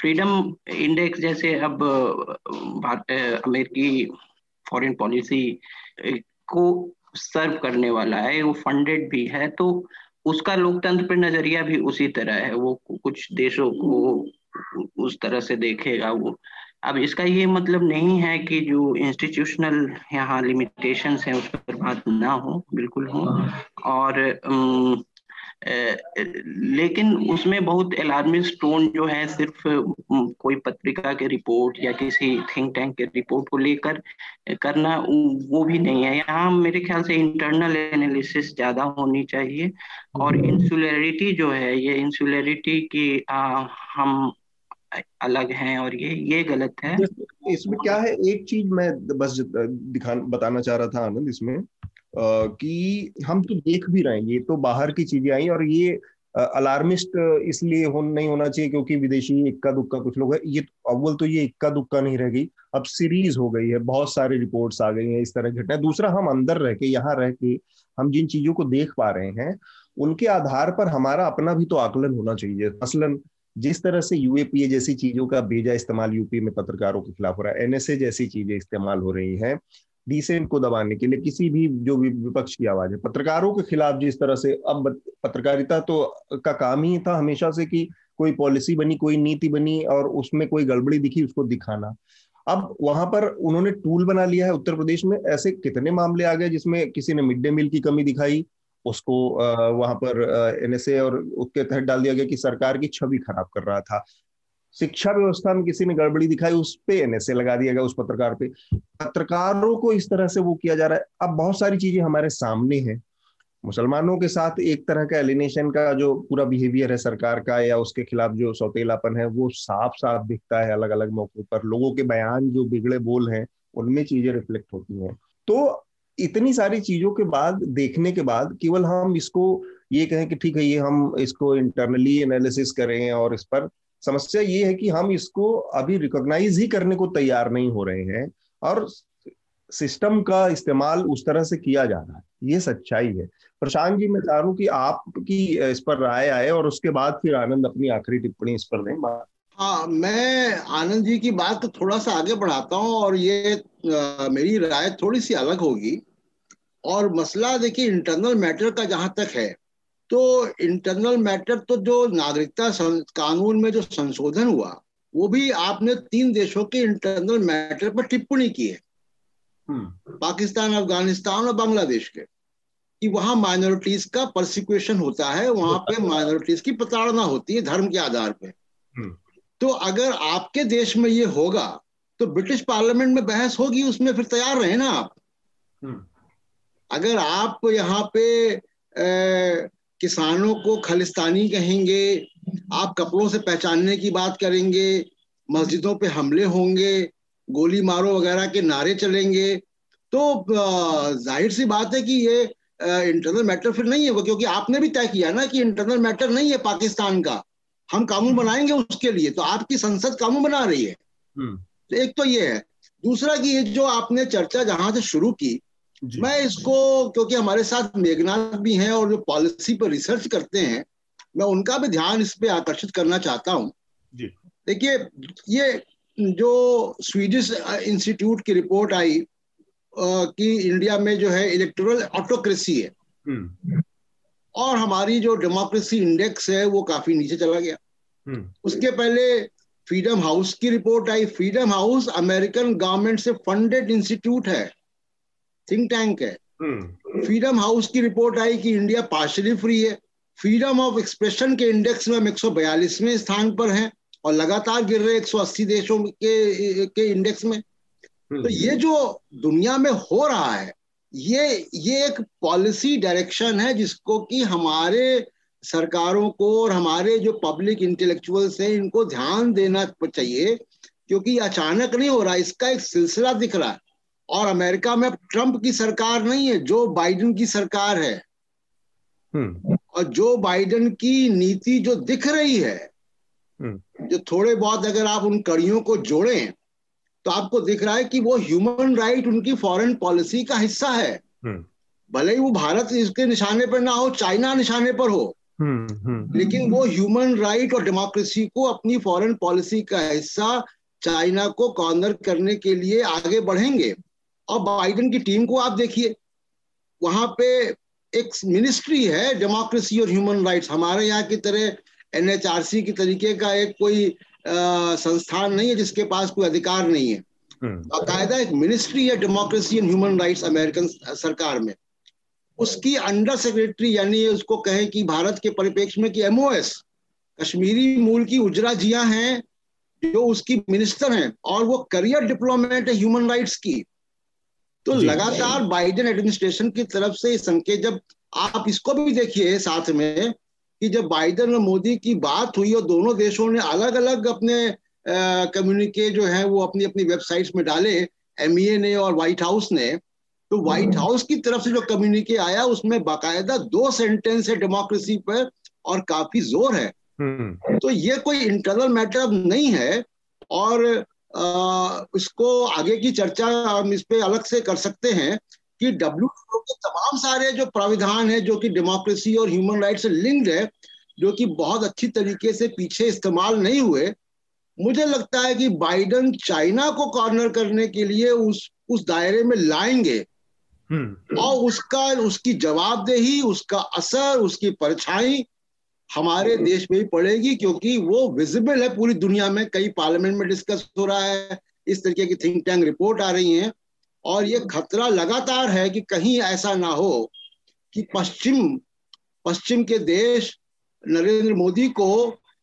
फ्रीडम इंडेक्स जैसे अब अमेरिकी फॉरेन पॉलिसी को सर्व करने वाला है, वो फंडेड भी है तो उसका लोकतंत्र पर नज़रिया भी उसी तरह है। वो कुछ देशों को उस तरह से देखेगा, वो अब इसका ये मतलब नहीं है कि जो इंस्टीट्यूशनल यहाँ लिमिटेशंस हैं उस पर बात ना हो बिल्कुल हो। और लेकिन उसमें बहुत अलार्मिस्ट टोन जो है सिर्फ़ कोई पत्रिका के रिपोर्ट या किसी थिंक टैंक के रिपोर्ट को लेकर करना वो भी नहीं है। यहाँ मेरे ख्याल से इंटरनल एनालिसिस ज़्यादा होनी चाहिए। और इंसुलरिटी जो है ये इंसुलरिटी की आ, हम अलग हैं और ये ये गलत है। इसमें क्या है? एक चीज़ मैं बस दिखा बताना चाह रहा था आनंद इसमें कि हम तो देख भी रहे हैं, ये तो बाहर की चीज़ें आई और ये अलार्मिस्ट इसलिए हो, नहीं होना चाहिए क्योंकि विदेशी इक्का दुक्का कुछ लोग है। ये अव्वल तो ये इक्का दुक्का नहीं रह गई, अब सीरीज़ हो गई है, बहुत सारी रिपोर्ट्स आ गई हैं, इस तरह घटना दूसरा, हम अंदर रह के, यहाँ रह के, हम जिन चीज़ों को देख पा रहे हैं, उनके आधार पर हमारा अपना भी तो आकलन होना चाहिए मसलन जिस तरह से यूएपीए जैसी चीज़ों का बेजा इस्तेमाल यूपी में पत्रकारों के खिलाफ हो रहा है एनएसए जैसी चीज़ें इस्तेमाल हो रही हैं डिसेंट को दबाने के लिए किसी भी जो भी विपक्ष की आवाज़ है, पत्रकारों के खिलाफ जिस तरह से, अब पत्रकारिता तो का काम ही था हमेशा से कि कोई पॉलिसी बनी, कोई नीति बनी और उसमें कोई गड़बड़ी दिखी उसको दिखाना। अब वहाँ पर उन्होंने टूल बना लिया है उत्तर प्रदेश में, ऐसे कितने मामले आ गए जिसमें किसी ने मिड डे मील की कमी दिखाई उसको वहाँ पर एनएसए और उसके तहत डाल दिया गया कि सरकार की छवि खराब कर रहा था। शिक्षा व्यवस्था में किसी ने गड़बड़ी दिखाई, उस पे एनएसए लगा दिया गया, उस पत्रकार पे। पत्रकारों को इस तरह से वो किया जा रहा है। अब बहुत सारी चीज़ें हमारे सामने हैं। मुसलमानों के साथ एक तरह का एलिनेशन का जो पूरा बिहेवियर है सरकार का या उसके खिलाफ जो सौतेलापन है, वो साफ़ साफ़ दिखता है अलग अलग मौकों पर। लोगों के बयान जो बिगड़े बोल हैं, उनमें चीज़ें रिफ्लेक्ट होती हैं। तो इतनी सारी चीज़ों के बाद, देखने के बाद केवल हम इसको ये कहें कि ठीक है, ये हम इसको इंटरनली एनालिसिस करें और इस पर समस्या ये है कि हम इसको अभी रिकॉग्नाइज ही करने को तैयार नहीं हो रहे हैं और सिस्टम का इस्तेमाल उस तरह से किया जा रहा है। ये सच्चाई है। प्रशांत जी, मैं चाह रहा हूँ कि आपकी इस पर राय आए और उसके बाद फिर आनंद अपनी आखिरी टिप्पणी इस पर दें। हाँ मैं आनंद जी की बात को थोड़ा सा आगे बढ़ाता हूँ और ये आ, मेरी राय थोड़ी सी अलग होगी और मसला देखिए इंटरनल मैटर का जहाँ तक है तो इंटरनल मैटर तो जो नागरिकता कानून में जो संशोधन हुआ वो भी आपने तीन देशों के इंटरनल मैटर पर टिप्पणी की है हम्म। पाकिस्तान अफ़गानिस्तान और बांग्लादेश के कि वहाँ माइनॉरिटीज का प्रोसिक्यूशन होता है वहाँ पे माइनॉरिटीज की प्रताड़ना होती है धर्म के आधार पे हम्म। तो अगर आपके देश में ये होगा तो ब्रिटिश पार्लियामेंट में बहस होगी उसमें फिर तैयार रहे ना आप हम्म। अगर आप यहाँ पे ए, किसानों को खालिस्तानी कहेंगे आप कपड़ों से पहचानने की बात करेंगे मस्जिदों पे हमले होंगे गोली मारो वगैरह के नारे चलेंगे तो ज़ाहिर सी बात है कि ये इंटरनल मैटर फिर नहीं है वो क्योंकि आपने भी तय किया ना कि इंटरनल मैटर नहीं है पाकिस्तान का हम कानून बनाएँगे उसके लिए तो आपकी संसद कानून बना रही है। हम्म। तो एक तो ये है। दूसरा कि ये जो आपने चर्चा जहाँ से शुरू की मैं इसको क्योंकि हमारे साथ मेघनाथ भी हैं और जो पॉलिसी पर रिसर्च करते हैं मैं उनका भी ध्यान इस पे आकर्षित करना चाहता हूँ। देखिए ये जो स्वीडिश इंस्टीट्यूट की रिपोर्ट आई कि इंडिया में जो है इलेक्टोरल ऑटोक्रेसी है। हम्म। और हमारी जो डेमोक्रेसी इंडेक्स है वो काफ़ी नीचे चला गया। हम्म। उसके पहले फ्रीडम हाउस की रिपोर्ट आई। फ्रीडम हाउस अमेरिकन गवर्नमेंट से फंडेड इंस्टीट्यूट है। थिंक टैंक है। हम्म। फ्रीडम हाउस की रिपोर्ट आई कि इंडिया पार्शली फ्री है। फ्रीडम ऑफ़ एक्सप्रेशन के इंडेक्स में हम एक स्थान पर हैं और लगातार गिर रहे 180 देशों के के इंडेक्स में। हम्म। तो ये जो दुनिया में हो रहा है ये ये एक पॉलिसी डायरेक्शन है जिसको कि हमारे सरकारों को और हमारे जो पब्लिक इंटेलेक्चुअल्स हैं इनको ध्यान देना चाहिए क्योंकि अचानक नहीं हो रहा इसका एक सिलसिला दिख रहा है। और अमेरिका में ट्रंप की सरकार नहीं है जो बाइडन की सरकार है। हम्म। और जो बाइडन की नीति जो दिख रही है हम्म। जो थोड़े बहुत अगर आप उन कड़ियों को जोड़ें तो आपको दिख रहा है कि वो ह्यूमन राइट उनकी फॉरेन पॉलिसी का हिस्सा है। हम्म। भले ही वो भारत इसके निशाने पर ना हो चाइना निशाने पर हो हम्म हम्म लेकिन वो ह्यूमन राइट और डेमोक्रेसी को अपनी फॉरेन पॉलिसी का हिस्सा चाइना को कॉर्नर करने के लिए आगे बढ़ेंगे। और बाइडन की टीम को आप देखिए वहाँ पे एक मिनिस्ट्री है डेमोक्रेसी और ह्यूमन राइट्स हमारे यहाँ की तरह एनएचआरसी की तरीके का एक कोई संस्थान नहीं है जिसके पास कोई अधिकार नहीं है। हम्म। बाकायदा एक मिनिस्ट्री है democracy and human rights American सरकार में। उसकी अंडर सेक्रेटरी यानी उसको कहें कि भारत के परिप्रेक्ष्य में कि एमओएस कश्मीरी मूल की उजरा जिया हैं जो उसकी मिनिस्टर हैं और वो करियर डिप्लोमेट है ह्यूमन राइट्स की। तो लगातार बाइडेन एडमिनिस्ट्रेशन की तरफ़ से संकेत जब आप इसको भी देखिए साथ में कि जब बाइडन और मोदी की बात हुई और दोनों देशों ने अलग अलग अपने कम्युनिके जो है वो अपनी अपनी वेबसाइट्स में डाले एमईए ने और व्हाइट हाउस ने तो व्हाइट हाउस की तरफ़ से जो कम्युनिके आया उसमें बाकायदा दो सेंटेंस है डेमोक्रेसी पर और काफ़ी ज़ोर है। हम्म। तो ये कोई इंटरनल मैटर अब नहीं है और आ, इसको आगे की चर्चा हम इस पे अलग से कर सकते हैं। कि डब्ल्यू के तमाम सारे जो प्राविधान है जो कि डेमोक्रेसी और ह्यूमन राइट से लिंक्ड है जो कि बहुत अच्छी तरीके से पीछे इस्तेमाल नहीं हुए मुझे लगता है कि बाइडन चाइना को कॉर्नर करने के लिए उस उस दायरे में लाएँगे। हम्म। और उसका उसकी जवाबदेही उसका असर उसकी परछाई हमारे देश में ही पड़ेगी क्योंकि वो विजिबल है पूरी दुनिया में। कई पार्लियामेंट में डिस्कस हो रहा है इस तरीके की थिंक टैंक रिपोर्ट आ रही हैं। और ये खतरा लगातार है कि कहीं ऐसा ना हो कि पश्चिम पश्चिम के देश नरेंद्र मोदी को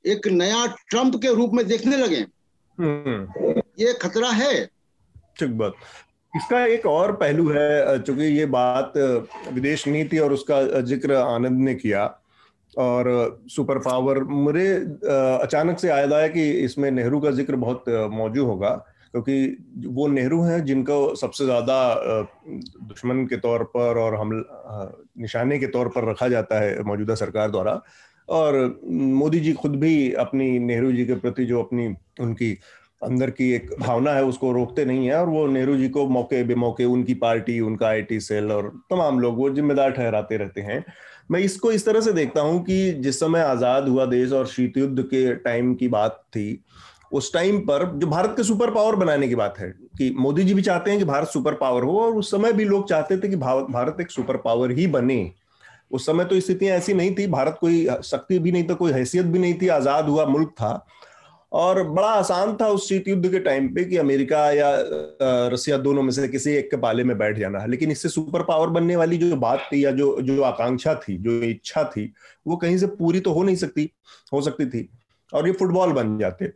एक नया ट्रंप के रूप में देखने लगे। हम्म। ये खतरा है। ठीक बात। इसका एक और पहलू है चूँकि ये बात विदेश नीति और उसका ज़िक्र आनंद ने किया और सुपर पावर मुझे अचानक से याद आया कि इसमें नेहरू का ज़िक्र बहुत मौजूद होगा। क्योंकि वो नेहरू हैं जिनको सबसे ज़्यादा दुश्मन के तौर पर और हम निशाने के तौर पर रखा जाता है मौजूदा सरकार द्वारा। और मोदी जी खुद भी अपनी, नेहरू जी के प्रति जो अपनी, उनकी अंदर की एक भावना है, उसको रोकते नहीं है। और वो नेहरू जी को मौके बेमौके, उनकी पार्टी, उनका आईटी सेल और तमाम लोग वो जिम्मेदार ठहराते रहते हैं। मैं इसको इस तरह से देखता हूँ कि जिस समय आज़ाद हुआ देश और शीत युद्ध के टाइम की बात थी उस टाइम पर जो भारत के सुपर पावर बनाने की बात है, कि मोदी जी भी चाहते हैं कि भारत सुपर पावर हो, और उस समय भी लोग चाहते थे कि भारत एक सुपर पावर ही बने। उस समय तो स्थितियाँ ऐसी नहीं थी, भारत कोई शक्ति भी नहीं था, कोई हैसियत भी नहीं थी, आज़ाद हुआ मुल्क था। और बड़ा आसान था उस शीत युद्ध के टाइम पे कि अमेरिका या रसिया दोनों में से किसी एक के पाले में बैठ जाना। है लेकिन इससे सुपर पावर बनने वाली जो बात थी या जो जो आकांक्षा थी, जो इच्छा थी, वो कहीं से पूरी तो हो नहीं सकती, हो सकती थी। और ये फुटबॉल बन जाते।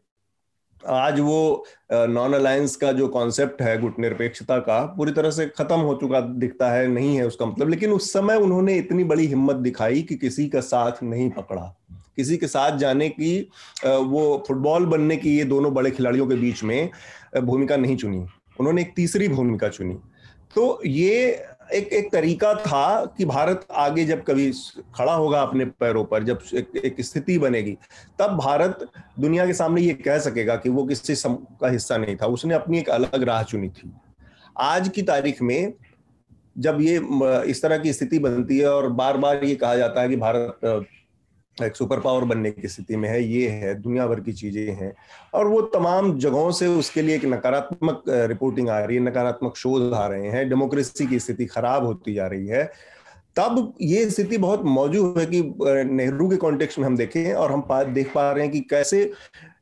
आज वो नॉन अलायंस का जो कॉन्सेप्ट है गुट निरपेक्षता का, पूरी तरह से खत्म हो चुका दिखता है, नहीं है उसका मतलब। लेकिन उस समय उन्होंने इतनी बड़ी हिम्मत दिखाई कि किसी का साथ नहीं पकड़ा। किसी के साथ जाने की वो फुटबॉल बनने की ये दोनों बड़े खिलाड़ियों के बीच में भूमिका नहीं चुनी। उन्होंने एक तीसरी भूमिका चुनी। तो ये एक एक तरीका था कि भारत आगे जब कभी खड़ा होगा अपने पैरों पर जब एक, एक स्थिति बनेगी तब भारत दुनिया के सामने ये कह सकेगा कि वो किसी सम का हिस्सा नहीं था। उसने अपनी एक अलग राह चुनी थी। आज की तारीख में जब ये इस तरह की स्थिति बनती है और बार बार ये कहा जाता है कि भारत एक सुपर पावर बनने की स्थिति में है ये है दुनिया भर की चीज़ें हैं। और वो तमाम जगहों से उसके लिए एक नकारात्मक रिपोर्टिंग आ रही है नकारात्मक शोध आ रहे हैं डेमोक्रेसी की स्थिति खराब होती जा रही है। तब ये स्थिति बहुत मौजूद है कि नेहरू के कॉन्टेक्स्ट में हम देखें और हम पा, देख पा रहे हैं कि कैसे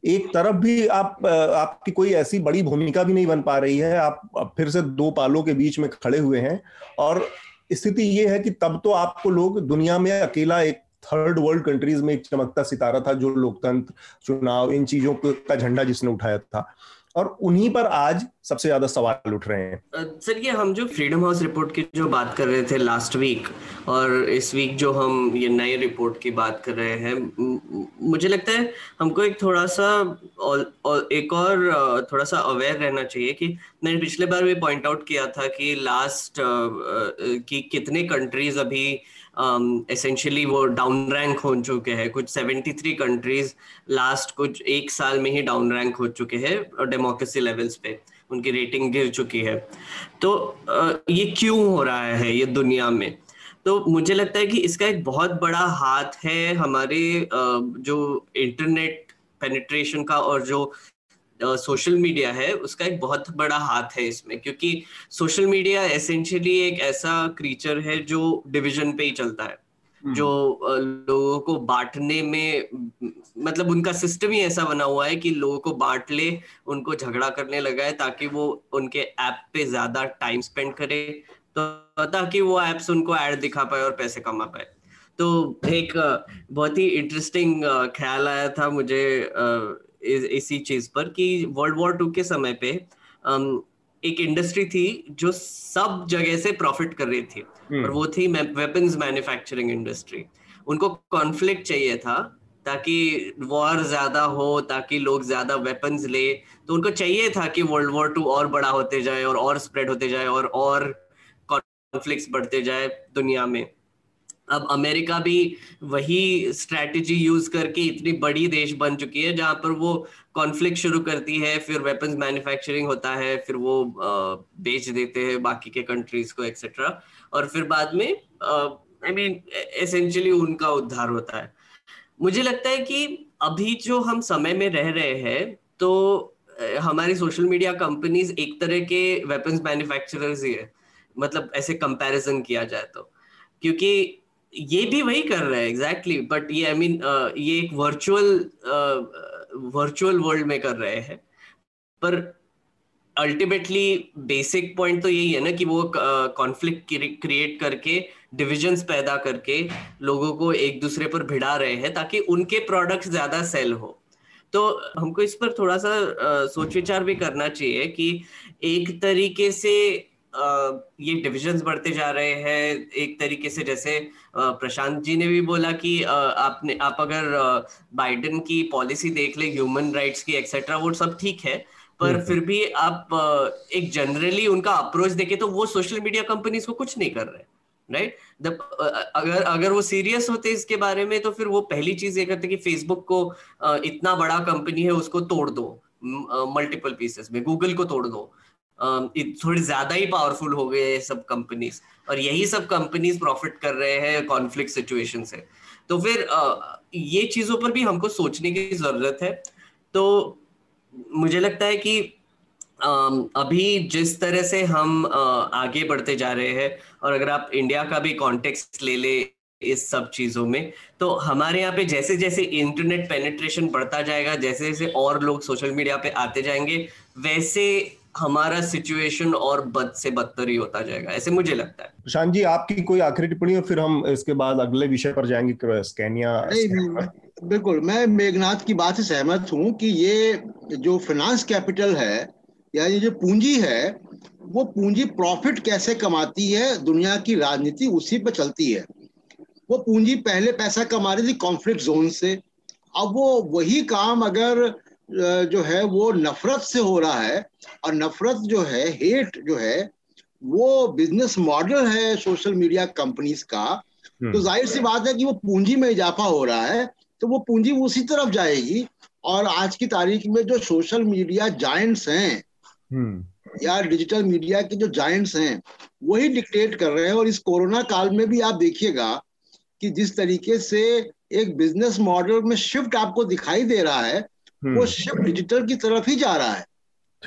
एक तरफ़ भी आप आपकी कोई ऐसी बड़ी भूमिका भी नहीं बन पा रही है आप फिर से दो पालों के बीच में खड़े हुए हैं। और स्थिति ये है कि तब तो आपको लोग दुनिया में अकेला एक थर्ड वर्ल्ड कंट्रीज़ में एक चमकता सितारा था जो लोकतंत्र चुनाव इन चीज़ों का झंडा जिसने उठाया था। और उन्हीं पर आज सबसे ज़्यादा सवाल उठ रहे हैं। सर ये हम जो फ्रीडम हाउस रिपोर्ट की जो बात कर रहे थे लास्ट वीक और इस वीक जो हम ये नए रिपोर्ट की बात कर रहे हैं मुझे लगता है हमको एक थोड़ा सा और, और एक और थोड़ा सा अवेयर रहना चाहिए कि मैंने पिछले बार भी पॉइंट आउट किया था कि लास्ट की कितने कंट्रीज़ अभी एसेंशियली um, वो डाउन रैंक हो चुके हैं। कुछ 73 कंट्रीज़ लास्ट कुछ एक साल में ही डाउन रैंक हो चुके हैं डेमोक्रेसी लेवल्स पे। उनकी रेटिंग गिर चुकी है। तो ये क्यों हो रहा है ये दुनिया में? तो मुझे लगता है कि इसका एक बहुत बड़ा हाथ है हमारे जो इंटरनेट पेनिट्रेशन का और जो सोशल मीडिया है उसका एक बहुत बड़ा हाथ है इसमें क्योंकि सोशल मीडिया एसेंशियली एक ऐसा क्रीचर है जो डिवीज़न पे ही चलता है हम्म। जो लोगों को बांटने में मतलब उनका सिस्टम ही ऐसा बना हुआ है कि लोगों को बांट ले उनको झगड़ा करने लगा है ताकि वो उनके ऐप पे ज़्यादा टाइम स्पेंड करे तो ताकि वो एप्स उनको ऐड दिखा पाए और पैसे कमा पाए तो एक बहुत ही इंटरेस्टिंग ख्याल आया था मुझे इसी चीज़ पर कि वर्ल्ड वॉर टू के समय पे एक इंडस्ट्री थी जो सब जगह से प्रॉफिट कर रही थी। हम्म। और वो थी वेपन्स मैन्युफैक्चरिंग इंडस्ट्री उनको कॉन्फ्लिक्ट चाहिए था ताकि वॉर ज़्यादा हो ताकि लोग ज़्यादा वेपन्स ले। तो उनको चाहिए था कि वर्ल्ड वॉर टू और बड़ा होते जाए और और स्प्रेड होते जाए और और कॉन्फ्लिक्ट बढ़ते जाए दुनिया में। अब अमेरिका भी वही स्ट्रेटजी यूज़ करके इतनी बड़ी देश बन चुकी है, जहाँ पर वो कॉन्फ्लिक्ट शुरू करती है, फिर वेपन्स मैन्युफैक्चरिंग होता है, फिर वो बेच देते हैं बाकी के कंट्रीज़ को एक्सेट्रा और फिर बाद में आई मीन एसेंशियली उनका उद्धार होता है। मुझे लगता है कि अभी जो हम समय में रह रहे हैं तो हमारी सोशल मीडिया कंपनीज़ एक तरह के वेपन्स मैन्युफैक्चरर्स ही है। मतलब ऐसे कंपैरिजन किया जाए तो। क्योंकि ये भी वही कर रहा है एग्जैक्टली बट ये आई I मीन mean, ये एक वर्चुअल वर्चुअल वर्ल्ड में कर रहे हैं। पर अल्टीमेटली बेसिक पॉइंट तो यही है ना कि वो कॉन्फ्लिक्ट क्रिएट करके डिविजन्स पैदा करके लोगों को एक दूसरे पर भिड़ा रहे हैं ताकि उनके प्रोडक्ट्स ज़्यादा सेल हो। तो हमको इस पर थोड़ा सा सोच विचार भी करना चाहिए कि एक तरीके से ये डिविजन्स बढ़ते जा रहे हैं एक तरीके से जैसे प्रशांत जी ने भी बोला कि आपने आप अगर बाइडेन की पॉलिसी देख ले ह्यूमन राइट्स की एक्सेट्रा वो सब ठीक है पर हम्म, फिर हम्म। भी आप एक जनरली उनका अप्रोच देखे तो वो सोशल मीडिया कंपनीज़ को कुछ नहीं कर रहे राइट right? अगर अगर वो सीरियस होते इसके बारे में तो फिर वो पहली चीज़ ये करते कि फेसबुक को इतना बड़ा कंपनी है उसको तोड़ दो मल्टीपल पीसेस में गूगल को तोड़ दो थोड़ी ज़्यादा ही पावरफुल हो गए सब कंपनीज़ और यही सब कंपनीज़ प्रॉफिट कर रहे हैं कॉन्फ्लिक्ट सिचुएशन से तो फिर ये चीज़ों पर भी हमको सोचने की ज़रूरत है। तो मुझे लगता है कि अभी जिस तरह से हम आगे बढ़ते जा रहे हैं, और अगर आप इंडिया का भी कॉन्टेक्स्ट ले ले इस सब चीज़ों में तो हमारे यहाँ पे जैसे जैसे इंटरनेट पेनिट्रेशन बढ़ता जाएगा जैसे जैसे और लोग सोशल मीडिया पे आते जाएँगे, वैसे हमारा सिचुएशन और बद से बदतर ही होता जाएगा ऐसे मुझे लगता है। प्रशांत जी आपकी कोई आखिरी टिप्पणी फिर हम इसके बाद अगले विषय पर जाएँगे स्कैनिया बिल्कुल मैं मेघनाथ की बात से सहमत हूँ कि ये जो फाइनेंस कैपिटल है या ये जो पूंजी है वो पूंजी प्रॉफिट कैसे कमाती है दुनिया की राजनीति उसी पर चलती है। वो पूंजी पहले पैसा कमा रही थी कॉन्फ्लिक्ट जोन से। अब वो वही काम अगर जो है वो नफरत से हो रहा है और नफरत जो है हेट जो है वो बिज़नेस मॉडल है सोशल मीडिया कंपनीज़ का हम्म। तो ज़ाहिर सी बात है कि वो पूंजी में इजाफा हो रहा है तो वो पूंजी उसी तरफ़ जाएगी और आज की तारीख में जो सोशल मीडिया जाइंट्स हैं हम्म। या डिजिटल मीडिया के जो जाइंट्स हैं वही डिक्टेट कर रहे हैं और इस कोरोना काल में भी आप देखिएगा कि जिस तरीके से एक बिज़नेस मॉडल में शिफ्ट आपको दिखाई दे रहा है वो हम्म। शिफ्ट डिजिटल की तरफ़ ही जा रहा है।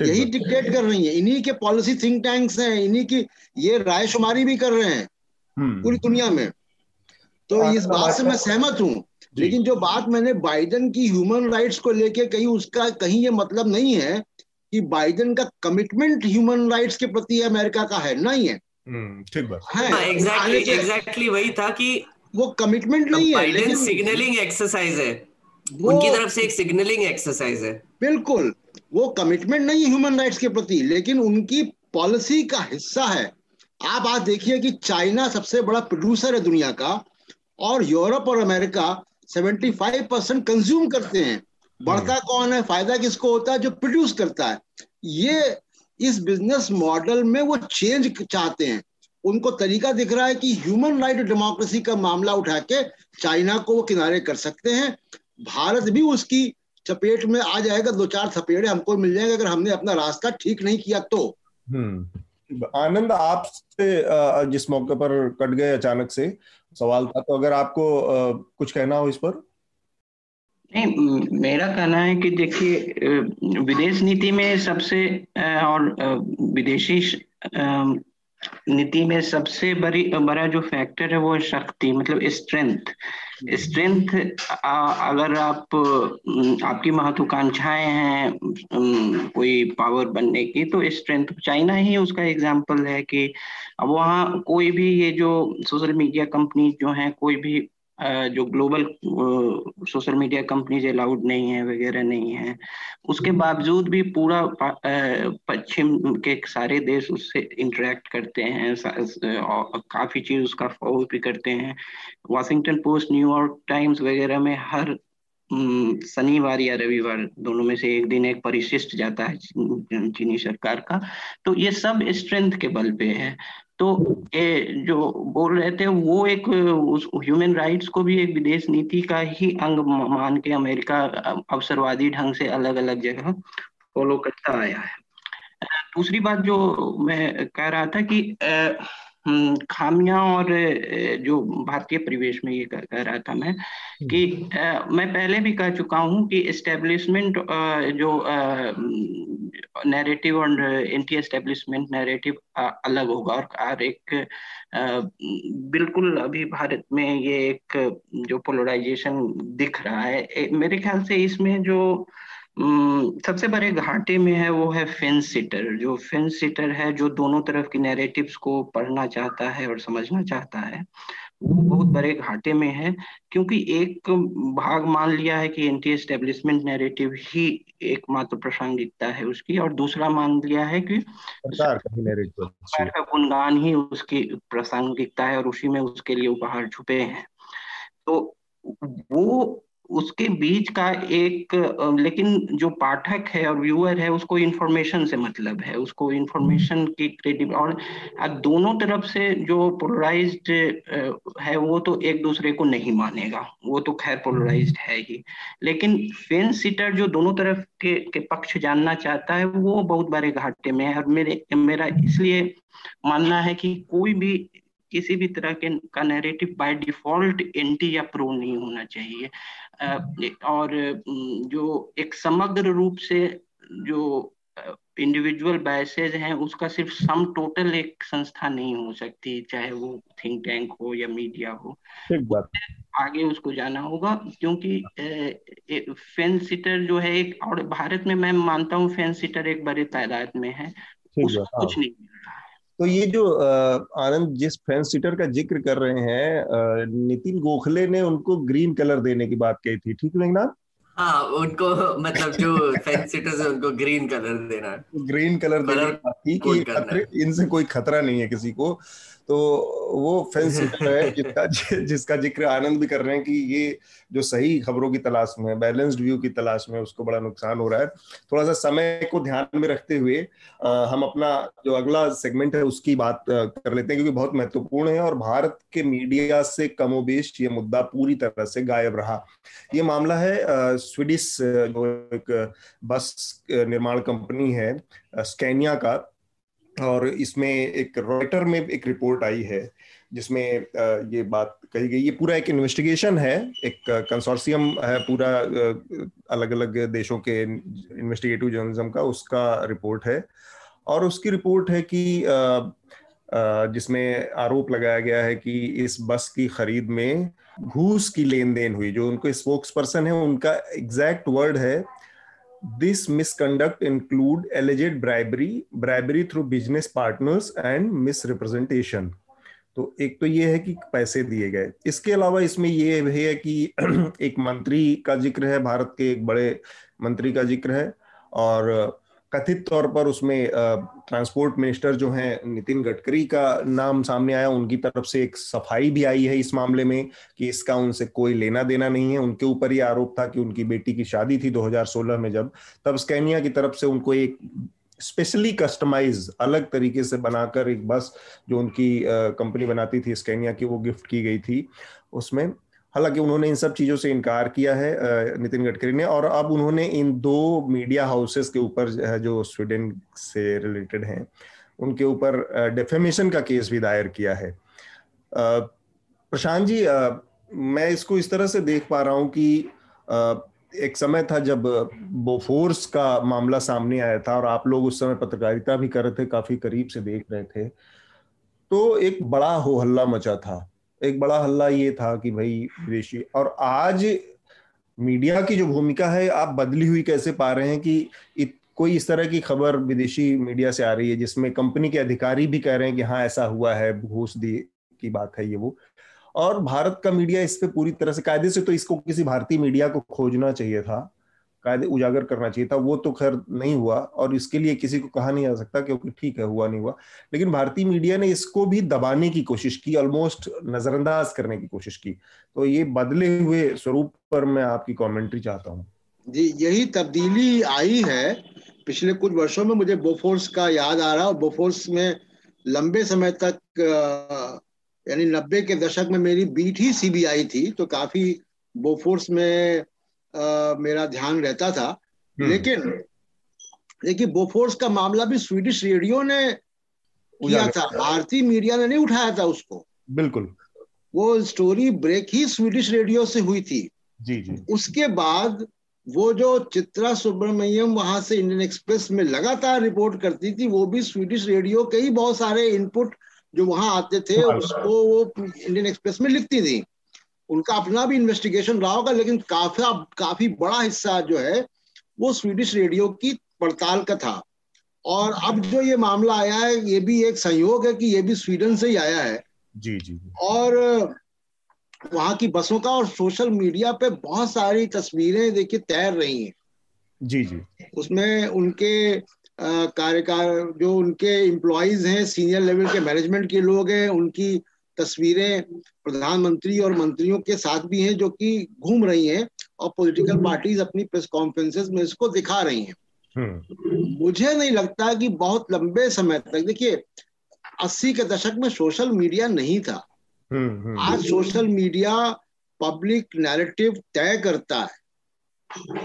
यही डिक्टेट कर रही है। इन्हीं के पॉलिसी थिंक टैंक्स हैं इन्हीं की ये राय शुमारी भी कर रहे हैं हम्म। पूरी दुनिया में। तो इस बात से मैं सहमत हूँ। लेकिन जो बात मैंने बाइडन की ह्यूमन राइट्स को लेके कहीं उसका कहीं ये मतलब नहीं है कि बाइडन का कमिटमेंट ह्यूमन राइट्स के प्रति अमेरिका का है नहीं है। हम्म, ठीक बात। है। एग्जैक्टली हाँ, एग्जैक्टली वही था कि वो कमिटमेंट नहीं है सिग्नलिंग एक्सरसाइज है। उनकी तरफ़ से एक सिग्नलिंग एक्सरसाइज है। बिल्कुल वो कमिटमेंट नहीं है ह्यूमन राइट्स के प्रति लेकिन उनकी पॉलिसी का हिस्सा है। आप आज देखिए कि चाइना सबसे बड़ा प्रोड्यूसर है दुनिया का और यूरोप और अमेरिका 75 परसेंट कंज्यूम करते हैं। बढ़ता हम्म। कौन है? फ़ायदा किसको होता है? जो प्रोड्यूस करता है। ये इस बिज़नेस मॉडल में वो चेंज चाहते हैं। उनको तरीका दिख रहा है कि ह्यूमन राइट डेमोक्रेसी का मामला उठा के चाइना को वो किनारे कर सकते हैं। भारत भी उसकी चपेट में आ जाएगा दो चार थपेड़े हमको मिल जाएँगे अगर हमने अपना रास्ता ठीक नहीं किया तो। हम्म। आनंद आपसे जिस मौके पर कट गए अचानक से सवाल था तो अगर आपको कुछ कहना हो इस पर? नहीं मेरा कहना है कि देखिए विदेश नीति में सबसे और विदेशी नीति में सबसे बड़ी बड़ा जो फैक्टर है वो शक्ति मतलब स्ट्रेंथ स्ट्रेंथ अगर आप आपकी महत्वाकांक्षाएँ हैं कोई पावर बनने की तो स्ट्रेंथ चाइना ही उसका एग्ज़ाम्पल है कि वहाँ कोई भी ये जो सोशल मीडिया कंपनी जो है, कोई भी जो global social media companies allowed नहीं है वगैरह नहीं है उसके बावजूद भी पूरा पश्चिम के सारे देश उससे इंटरेक्ट करते हैं काफ़ी चीज़ उसका फॉलो भी करते हैं। वाशिंगटन पोस्ट न्यूयॉर्क टाइम्स वगैरह में हर शनिवार या रविवार दोनों में से एक दिन एक परिशिष्ट जाता है चीनी सरकार का। तो ये सब स्ट्रेंथ के बल पे है। तो ये जो बोल रहे थे, वो एक, उस ह्यूमन राइट्स को भी एक विदेश नीति का ही अंग मान के अमेरिका अवसरवादी ढंग से अलग अलग जगह फॉलो करता आया है। दूसरी बात जो मैं कह रहा था कि खामियाँ और जो भारतीय परिवेश में ये कह रहा था मैं कि मैं पहले भी कह चुका हूँ कि एस्टेब्लिशमेंट जो नैरेटिव और एंटी एस्टेब्लिशमेंट नैरेटिव अलग होगा और, और एक बिल्कुल अभी भारत में ये एक जो पोलराइजेशन दिख रहा है मेरे ख्याल से इसमें जो सबसे बड़े घाटे में है वो है फेंस सीटर जो फेंस सीटर है जो दोनों तरफ़ की नैरेटिव्स को पढ़ना चाहता है और समझना चाहता है वो बहुत बड़े घाटे में है क्योंकि एक भाग मान लिया है कि एंटी एस्टेब्लिशमेंट नैरेटिव ही एकमात्र प्रासंगिकता है उसकी और दूसरा मान लिया है कि सरकार का गुणगान ही उसकी प्रासंगिकता है और उसी में उसके लिए उपहार छुपे हैं। तो वो उसके बीच का एक लेकिन जो पाठक है और व्यूअर है उसको इंफॉर्मेशन से मतलब है। उसको इंफॉर्मेशन की क्रेडिट और दोनों तरफ़ से जो पोलराइज्ड है वो तो एक दूसरे को नहीं मानेगा। वो तो खैर पोलराइज्ड है ही। लेकिन फेन सीटर जो दोनों तरफ़ के, के पक्ष जानना चाहता है वो बहुत बड़े घाटे में है। और मेरे मेरा इसलिए मानना है कि कोई भी किसी भी तरह के का नैरेटिव बाय डिफ़ॉल्ट एंटी या प्रो नहीं होना चाहिए। और जो एक समग्र रूप से जो इंडिविजुअल बायसेज हैं उसका सिर्फ़ सम टोटल एक संस्था नहीं हो सकती चाहे वो थिंक टैंक हो या मीडिया हो। आगे उसको जाना होगा क्योंकि फेंस सीटर जो है एक और भारत में मैं मानता हूँ सीटर एक बड़े तादाद में है उसको हाँ। कुछ नहीं मिल रहा। तो ये जो आनंद जिस फ़ैन सीटर का ज़िक्र कर रहे हैं नितिन गोखले ने उनको ग्रीन कलर देने की बात कही थी ठीक मेघनाथ हाँ उनको मतलब जो सीटर्स है उनको ग्रीन कलर देना। ग्रीन कलर देना की थी कि इनसे कोई खतरा नहीं है किसी को। तो वो फेंस है जिसका जिसका ज़िक्र आनंद भी कर रहे हैं कि ये जो सही खबरों की तलाश में बैलेंस्ड व्यू की तलाश में उसको बड़ा नुकसान हो रहा है। थोड़ा सा समय को ध्यान में रखते हुए आ, हम अपना जो अगला सेगमेंट है उसकी बात कर लेते हैं क्योंकि बहुत महत्वपूर्ण है और भारत के मीडिया से कमोबेश ये मुद्दा पूरी तरह से गायब रहा। ये मामला है स्वीडिश जो एक बस निर्माण कंपनी है स्कैनिया का। और इसमें एक रॉयटर में एक रिपोर्ट आई है, जिसमें ये बात कही गई। ये पूरा एक इन्वेस्टिगेशन है, एक कंसोर्शियम है पूरा अलग अलग देशों के इन्वेस्टिगेटिव जर्नलिज्म का, उसका रिपोर्ट है। और उसकी रिपोर्ट है कि जिसमें आरोप लगाया गया है कि इस बस की खरीद में घूस की लेन देन हुई। जो उनको स्पोक्स पर्सन है, उनका एग्जैक्ट वर्ड है this misconduct include alleged bribery bribery through business partners and misrepresentation तो एक तो ये है कि पैसे दिए गए इसके अलावा इसमें ये भी है कि एक मंत्री का ज़िक्र है भारत के एक बड़े मंत्री का ज़िक्र है और कथित तौर पर उसमें ट्रांसपोर्ट मिनिस्टर जो हैं, नितिन गडकरी का नाम सामने आया। उनकी तरफ़ से एक सफ़ाई भी आई है इस मामले में कि इसका उनसे कोई लेना देना नहीं है। उनके ऊपर ये आरोप था कि उनकी बेटी की शादी थी 2016 में जब। तब स्कैनिया की तरफ़ से उनको एक स्पेशली कस्टमाइज अलग तरीके से बनाकर एक बस जो उनकी कंपनी बनाती थी स्कैनिया की, वो गिफ्ट की गई थी। उसमें हालाँकि उन्होंने इन सब चीज़ों से इनकार किया है नितिन गडकरी ने, और अब उन्होंने इन दो मीडिया हाउसेस के ऊपर जो स्वीडन से रिलेटेड हैं, उनके ऊपर डेफेमेशन का केस भी दायर किया है। प्रशांत जी मैं इसको इस तरह से देख पा रहा हूँ कि एक समय था जब बोफोर्स का मामला सामने आया था, और आप लोग उस समय पत्रकारिता भी कर रहे थे, काफ़ी करीब से देख रहे थे। तो एक बड़ा हो हल्ला मचा था। एक बड़ा हल्ला ये था कि भाई विदेशी और आज मीडिया की जो भूमिका है आप बदली हुई कैसे पा रहे हैं कि इत, कोई इस तरह की खबर विदेशी मीडिया से आ रही है जिसमें कंपनी के अधिकारी भी कह रहे हैं कि हाँ ऐसा हुआ है घूस दी की बात है ये वो। और भारत का मीडिया इस पे पूरी तरह से कायदे से तो इसको किसी भारतीय मीडिया को खोजना चाहिए था। कायदे उजागर करना चाहिए था, वो तो खैर नहीं हुआ और इसके लिए किसी को कहा नहीं जा सकता क्योंकि ठीक है, हुआ नहीं हुआ। लेकिन भारतीय मीडिया ने इसको भी दबाने की कोशिश की ऑलमोस्ट नजरअंदाज करने की कोशिश की। तो ये बदले हुए स्वरूप पर मैं आपकी कॉमेंट्री चाहता हूँ। जी, यही तब्दीली आई है। पिछले कुछ वर्षों में मुझे बोफोर्स का याद आ रहा है बोफोर्स में लंबे समय तक यानी नब्बे के दशक में मेरी बीट ही सीबीआई थी तो काफ़ी बोफोर्स में आ, मेरा ध्यान रहता था। हम्म। लेकिन लेकिन बोफोर्स का मामला भी स्वीडिश रेडियो ने किया था। भारतीय मीडिया ने नहीं उठाया था उसको। बिल्कुल। वो स्टोरी ब्रेक ही स्वीडिश रेडियो से हुई थी। जी जी। उसके बाद वो जो चित्रा सुब्रमण्यम वहाँ से इंडियन एक्सप्रेस में लगातार रिपोर्ट करती थी वो भी स्वीडिश रेडियो के ही बहुत सारे इनपुट जो वहाँ आते थे उसको वो इंडियन एक्सप्रेस में लिखती थी। उनका अपना भी इन्वेस्टिगेशन रहा होगा लेकिन काफ़ी काफ़ी बड़ा हिस्सा जो है वो स्वीडिश रेडियो की पड़ताल का था। और अब जो ये मामला आया है ये भी एक संयोग है कि ये भी स्वीडन से ही आया है। जी जी और वहाँ की बसों का और सोशल मीडिया पे बहुत सारी तस्वीरें देखिए तैर रही हैं। जी जी। उसमें उनके कार्यकार जो उनके एम्प्लॉयज़ हैं सीनियर लेवल के मैनेजमेंट के लोग हैं उनकी तस्वीरें प्रधानमंत्री और मंत्रियों के साथ भी हैं जो कि घूम रही हैं और पॉलिटिकल पार्टीज़ अपनी प्रेस कॉन्फ्रेंसेस में इसको दिखा रही हैं। हम्म। मुझे नहीं लगता कि बहुत लंबे समय तक देखिए अस्सी के दशक में सोशल मीडिया नहीं था। हम्म, हम्म। आज सोशल मीडिया पब्लिक नैरेटिव तय करता है।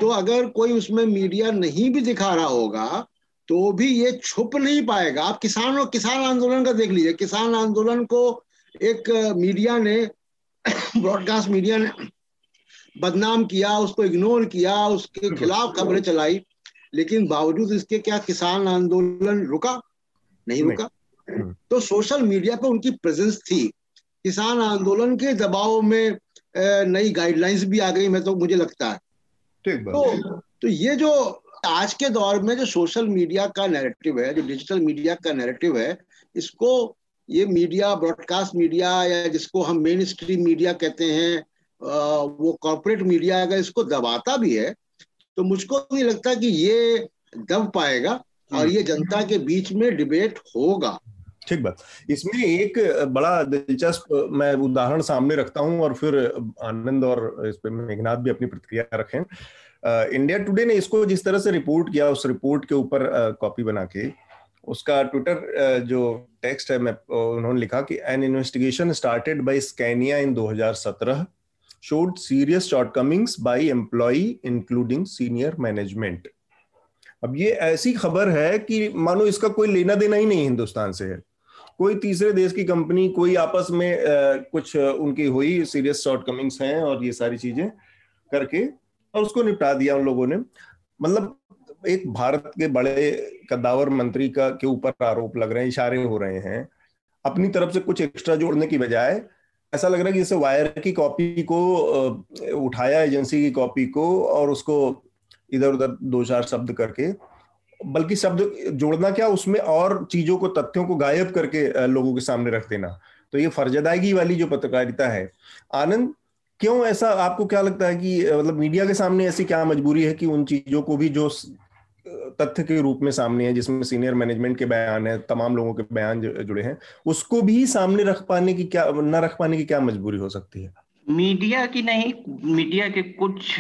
तो अगर कोई उसमें मीडिया नहीं भी दिखा रहा होगा तो भी ये छुप नहीं पाएगा। आप किसान और किसान आंदोलन का देख लीजिए। किसान आंदोलन को एक मीडिया ने ब्रॉडकास्ट मीडिया ने बदनाम किया उसको इग्नोर किया उसके खिलाफ खबरें चलाई लेकिन बावजूद इसके क्या किसान आंदोलन रुका? नहीं रुका। हम्म। तो सोशल मीडिया पे उनकी प्रेजेंस थी। किसान आंदोलन के दबाव में नई गाइडलाइंस भी आ गई मैं तो मुझे लगता है। तो, तो ये जो आज के दौर में जो सोशल मीडिया का नैरेटिव है जो डिजिटल मीडिया का नैरेटिव है इसको ये मीडिया ब्रॉडकास्ट मीडिया या जिसको हम मेन स्ट्रीम मीडिया कहते हैं वो कॉरपोरेट मीडिया अगर इसको दबाता भी है तो मुझको नहीं लगता कि ये दब पाएगा और ये जनता के बीच में डिबेट होगा। ठीक बात। इसमें एक बड़ा दिलचस्प मैं उदाहरण सामने रखता हूँ और फिर आनंद और इस पर मेघनाथ भी अपनी प्रतिक्रिया रखें। इंडिया टुडे ने इसको जिस तरह से रिपोर्ट किया उस रिपोर्ट के ऊपर कॉपी बना के उसका ट्विटर जो टेक्स्ट है मैं उन्होंने लिखा कि an investigation started by Scania in 2017 showed serious shortcomings by employ including senior management अब ये ऐसी खबर है कि मानो इसका कोई लेना देना ही नहीं हिंदुस्तान से। है कोई तीसरे देश की कंपनी कोई आपस में आ, कुछ उनकी हुई सीरियस शॉर्टकमिंग्स हैं और ये सारी चीज़ें करके और उसको निपटा दिया उन लोगों ने। मतलब एक भारत के बड़े कद्दावर मंत्री का के ऊपर आरोप लग रहे हैं, इशारे हो रहे हैं। अपनी तरफ़ से कुछ एक्स्ट्रा जोड़ने की बजाय, ऐसा लग रहा है कि जैसे वायर की कॉपी को उठाया एजेंसी की कॉपी को, और उसको इधर उधर दो चार शब्द करके, बल्कि शब्द जोड़ना क्या उसमें और चीज़ों को, तथ्यों को गायब करके लोगों के सामने रख देना। तो ये फर्जदायगी वाली जो पत्रकारिता है। आनंद, क्यों ऐसा आपको क्या लगता है कि मतलब मीडिया के सामने ऐसी क्या मजबूरी है कि उन चीज़ों को भी जो तथ्य के रूप में सामने है जिसमें सीनियर मैनेजमेंट के बयान है तमाम लोगों के बयान जुड़े हैं उसको भी सामने रख पाने की क्या न रख पाने की क्या मजबूरी हो सकती है? मीडिया की नहीं मीडिया के कुछ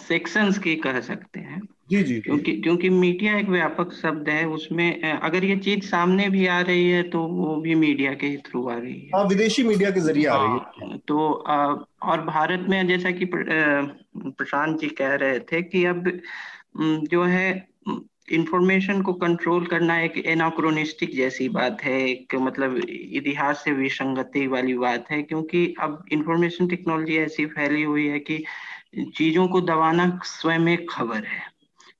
सेक्शंस की कह सकते हैं। जी जी क्योंकि क्योंकि मीडिया एक व्यापक शब्द है उसमें अगर ये चीज़ सामने भी आ रही है तो वो भी मीडिया के ही थ्रू आ रही है। हाँ विदेशी मीडिया के ज़रिए आ रही है। हाँ, तो और भारत में जैसा कि प्रशांत जी कह रहे थे कि अब जो है इंफॉर्मेशन को कंट्रोल करना एक एनाक्रोनिस्टिक जैसी बात है एक मतलब इतिहास से विसंगति वाली बात है क्योंकि अब इंफॉर्मेशन टेक्नोलॉजी ऐसी फैली हुई है कि चीज़ों को दबाना स्वयं एक खबर है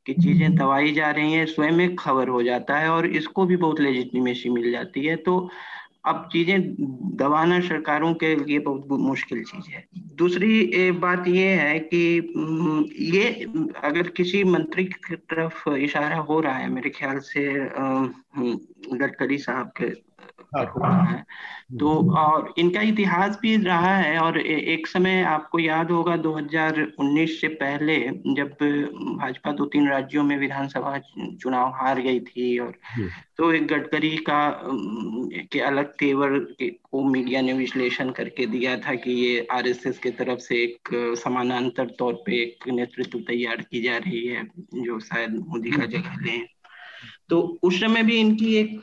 कि चीज़ें दबाई जा रही हैं स्वयं एक खबर हो जाता है और इसको भी बहुत लेजिटिमेसी मिल जाती है तो अब चीज़ें दबाना सरकारों के लिए बहुत मुश्किल चीज़ है। दूसरी बात ये है कि ये, अगर किसी मंत्री की तरफ़ इशारा हो रहा है, मेरे ख्याल से गडकरी साहब के हाँ, है। तो और इनका इतिहास भी रहा है और एक समय आपको याद होगा 2019 से पहले जब भाजपा दो तीन राज्यों में विधानसभा चुनाव हार गई थी और तो एक गडकरी का के अलग तेवर को मीडिया ने विश्लेषण करके दिया था कि ये आरएसएस के तरफ़ से एक समानांतर तौर पे एक नेतृत्व तैयार की जा रही है जो शायद मोदी का जगह लें तो उस समय भी इनकी एक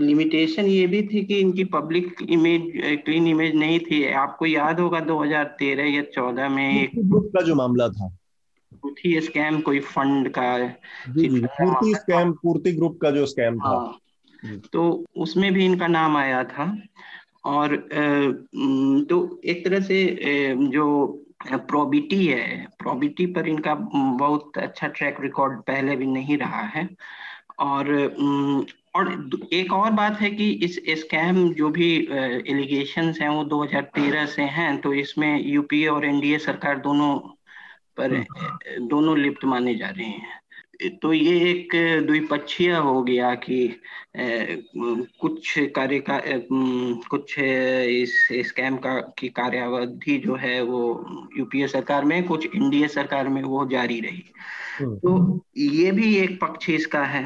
लिमिटेशन ये भी थी कि इनकी पब्लिक इमेज क्लीन इमेज नहीं थी। आपको याद होगा 2013 या 14 में एक ग्रुप का जो मामला था। पूर्ति स्कैम कोई फंड का पूर्ति स्कैम पूर्ति ग्रुप का जो स्कैम था। हाँ, तो उसमें भी इनका नाम आया था। और तो एक तरह से जो प्रोबिटी है प्रोबिटी पर इनका बहुत अच्छा ट्रैक रिकॉर्ड पहले भी नहीं रहा है। और और एक और बात है कि इस स्कैम जो भी एलिगेशन हैं वो 2013 से हैं तो इसमें यूपीए और एनडीए सरकार दोनों पर हम्म। दोनों लिप्त माने जा रहे हैं तो ये एक द्विपक्षीय हो गया कि कुछ कार्य का कुछ इस स्कैम का की कार्यावधि जो है वो यूपीए सरकार में कुछ एनडीए सरकार में वो जारी रही हम्म। तो ये भी एक पक्ष इसका है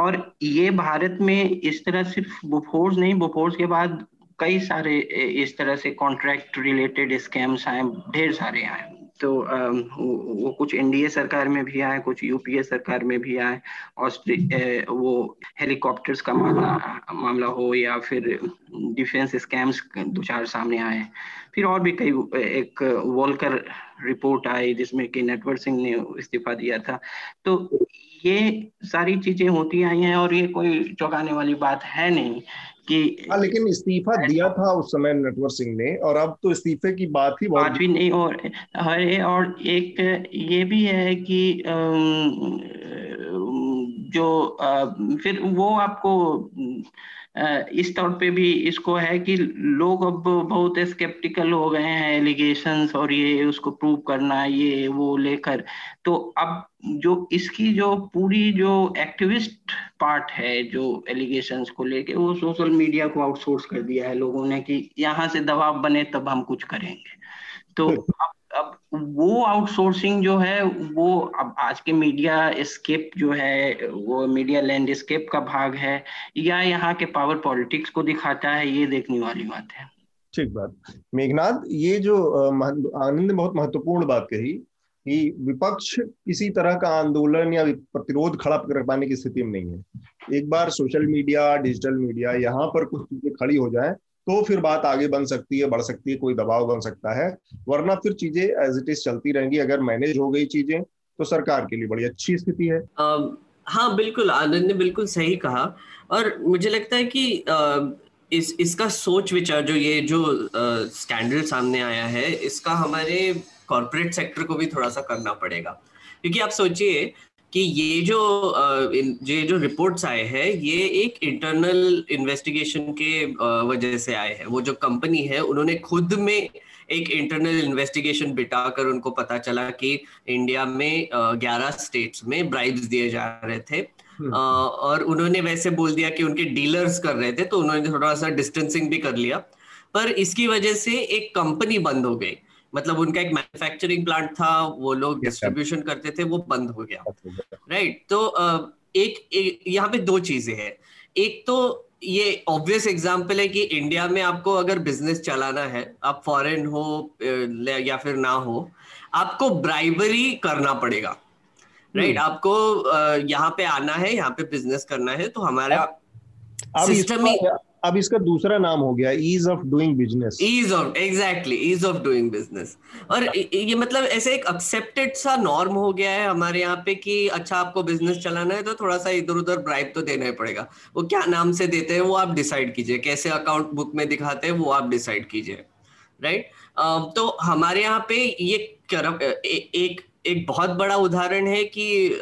और ये भारत में इस तरह सिर्फ़ बुफोर्स नहीं बुफोर्स के बाद कई सारे इस तरह से कॉन्ट्रैक्ट रिलेटेड स्कैम्स आए, ढेर सारे आए। तो वो कुछ एनडीए सरकार में भी आए, कुछ यूपीए सरकार में भी आए ऑस्ट्रेलिया वो हेलीकॉप्टर्स का मामला मामला हो या फिर डिफेंस स्कैम्स दो चार सामने आए। फिर और भी कई, एक वोल्कर रिपोर्ट आई जिसमें कि नेटवर्क सिंह ने इस्तीफा दिया था। तो ये सारी चीज़ें होती आई हैं और ये कोई चौंकाने वाली बात है नहीं कि हाँ लेकिन इस्तीफा दिया था उस समय नटवर सिंह ने और अब तो इस्तीफे की बात ही बात भी नहीं और और एक ये भी है कि जो फिर वो आपको इस तौर पे भी इसको है कि लोग अब बहुत स्केप्टिकल हो गए हैं एलिगेशंस और ये उसको प्रूव करना ये वो लेकर। तो अब जो इसकी जो पूरी जो एक्टिविस्ट पार्ट है जो एलिगेशंस को लेके वो सोशल मीडिया को आउटसोर्स कर दिया है लोगों ने कि यहाँ से दबाव बने तब हम कुछ करेंगे। तो अब अब वो आउटसोर्सिंग जो है वो अब आज के मीडिया स्केप जो है वो मीडिया लैंडस्केप का भाग है या यहाँ के पावर पॉलिटिक्स को दिखाता है ये देखने वाली बात है। ठीक बात। मेघनाथ ये जो आनंद ने बहुत महत्वपूर्ण बात कही कि विपक्ष किसी तरह का आंदोलन या प्रतिरोध खड़ा कर पाने की स्थिति में नहीं है। एक बार सोशल मीडिया डिजिटल मीडिया यहाँ पर कुछ चीज़ें खड़ी हो जाए तो फिर बात आगे बन सकती है बढ़ सकती है कोई दबाव बन सकता है वरना फिर चीज़ें एज इट इज़ चलती रहेंगी। अगर मैनेज हो गई चीज़ें तो सरकार के लिए बड़ी अच्छी स्थिति है। uh, हाँ बिल्कुल आनंद ने बिल्कुल सही कहा। और मुझे लगता है कि uh, इस इसका सोच विचार जो ये जो स्कैंडल सामने आया है इसका हमारे कॉरपोरेट सेक्टर को भी थोड़ा सा करना पड़ेगा। क्योंकि आप सोचिए कि ये जो ये जो रिपोर्ट्स आए हैं ये एक इंटरनल इन्वेस्टिगेशन के वजह से आए हैं। वो जो कंपनी है उन्होंने खुद में एक इंटरनल इन्वेस्टिगेशन बिठाकर उनको पता चला कि इंडिया में ग्यारह स्टेट्स में ब्राइब्स दिए जा रहे थे। हम्म। और उन्होंने वैसे बोल दिया कि उनके डीलर्स कर रहे थे तो उन्होंने थोड़ा सा डिस्टेंसिंग भी कर लिया। पर इसकी वजह से एक कंपनी बंद हो गई। मतलब उनका एक मैन्युफैक्चरिंग प्लांट था वो लोग डिस्ट्रीब्यूशन करते थे वो बंद हो गया। राइट तो एक, एक यहाँ पे दो चीज़ें हैं। एक तो ये ऑब्वियस एग्ज़ाम्पल है कि इंडिया में आपको अगर बिज़नेस चलाना है आप फॉरेन हो या फिर ना हो आपको ब्राइबरी करना पड़ेगा। Right right? हम्म। आपको यहाँ पे आना है यहाँ पे बिज़नेस करना है तो हमारा सिस्टम ही अब इसका दूसरा नाम हो गया ease of doing business ease of exactly ease of doing business और ये मतलब ऐसे एक एक्सेप्टेड सा नॉर्म हो गया है हमारे यहाँ पे कि अच्छा आपको बिज़नेस चलाना है तो थोड़ा सा इधर उधर ब्राइब तो देना ही पड़ेगा। वो क्या नाम से देते हैं वो आप डिसाइड कीजिए। कैसे अकाउंट बुक में दिखाते हैं वो आप डिसाइड कीजिए। Right right? तो हमारे यहाँ पे ये करप ए, एक एक बहुत बड़ा उदाहरण है कि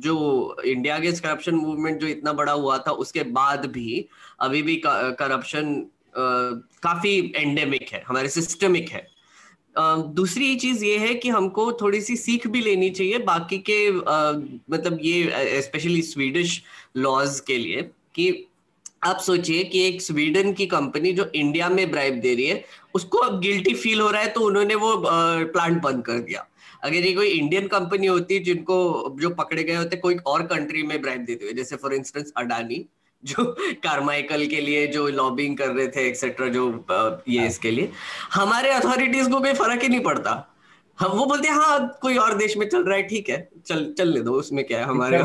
जो इंडिया के करप्शन मूवमेंट जो इतना बड़ा हुआ था, उसके बाद भी अभी भी करप्शन काफ़ी एंडेमिक है, हमारे सिस्टमिक है। दूसरी चीज़ ये है कि हमको थोड़ी सी सीख भी लेनी चाहिए बाकी के मतलब ये स्पेशली स्वीडिश लॉज के लिए कि आप सोचिए कि एक स्वीडन की कंपनी जो इंडिया में ब्राइब दे रही है, उसको अब गिल्टी फील हो रहा है तो उन्होंने वो प्लांट बंद कर दिया। अगर ये कोई इंडियन कंपनी होती जिनको जो पकड़े गए होते कोई और कंट्री में ब्राइब देते हुए जैसे फॉर इंस्टेंस अडानी जो कारमाइकल के लिए जो लॉबिंग कर रहे थे एक्सेट्रा जो ये इसके लिए हमारे अथॉरिटीज को कोई फ़र्क ही नहीं पड़ता। हम वो बोलते हैं हाँ कोई और देश में चल रहा है ठीक है चल चल ले दो उसमें क्या है हमारे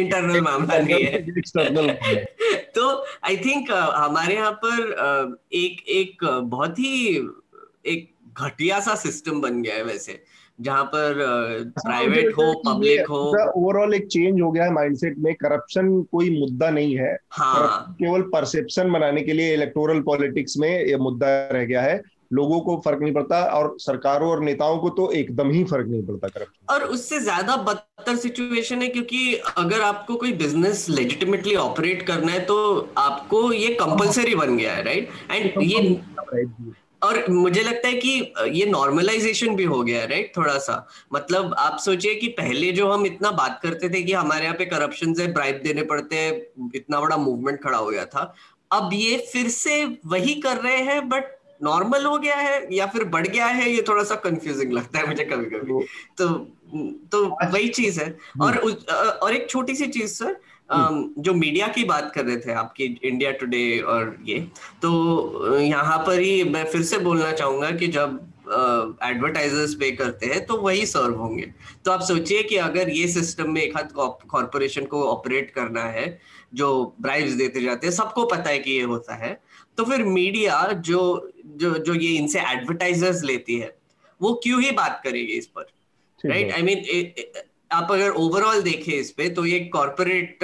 इंटरनल मामला नहीं है। तो आई थिंक हमारे यहाँ पर एक एक बहुत ही एक घटिया सा सिस्टम बन गया है वैसे। जहाँ पर प्राइवेट हो पब्लिक हो ओवरऑल एक चेंज हो गया है माइंडसेट में। करप्शन कोई मुद्दा नहीं है। हाँ। केवल परसेप्शन बनाने के लिए इलेक्टोरल पॉलिटिक्स में ये मुद्दा रह गया है। लोगों को फ़र्क नहीं पड़ता और सरकारों और नेताओं को तो एकदम ही फ़र्क नहीं पड़ता करप्शन और उससे ज़्यादा बदतर सिचुएशन है क्योंकि अगर आपको कोई बिज़नेस लेजिटिमेटली ऑपरेट करना है तो आपको ये कंपलसरी बन गया है राइट एंड ये और मुझे लगता है कि ये नॉर्मलाइजेशन भी हो गया है राइट थोड़ा सा मतलब आप सोचिए कि पहले जो हम इतना बात करते थे कि हमारे यहाँ पे करप्शन से ब्राइब देने पड़ते हैं इतना बड़ा मूवमेंट खड़ा हो गया था। अब ये फिर से वही कर रहे हैं बट नॉर्मल हो गया है या फिर बढ़ गया है ये थोड़ा सा कंफ्यूजिंग लगता है मुझे कभी कभी तो तो वही चीज़ है। और और एक छोटी सी चीज़ सर जो मीडिया की बात कर रहे थे आपकी इंडिया टुडे और ये तो यहाँ पर ही मैं फिर से बोलना चाहूँगा कि जब एडवर्टाइजर्स पे करते हैं तो वही सर्व होंगे। तो आप सोचिए कि अगर ये सिस्टम में एक हाथ कॉरपोरेशन को ऑपरेट करना है जो ब्राइब्स देते जाते हैं सबको पता है कि ये होता है तो फिर मीडिया जो जो जो ये इनसे एडवर्टाइजर्स लेती है वो क्यों ही बात करेगी इस पर? राइट आई मीन आप अगर ओवरऑल देखें इस पे तो ये कॉरपोरेट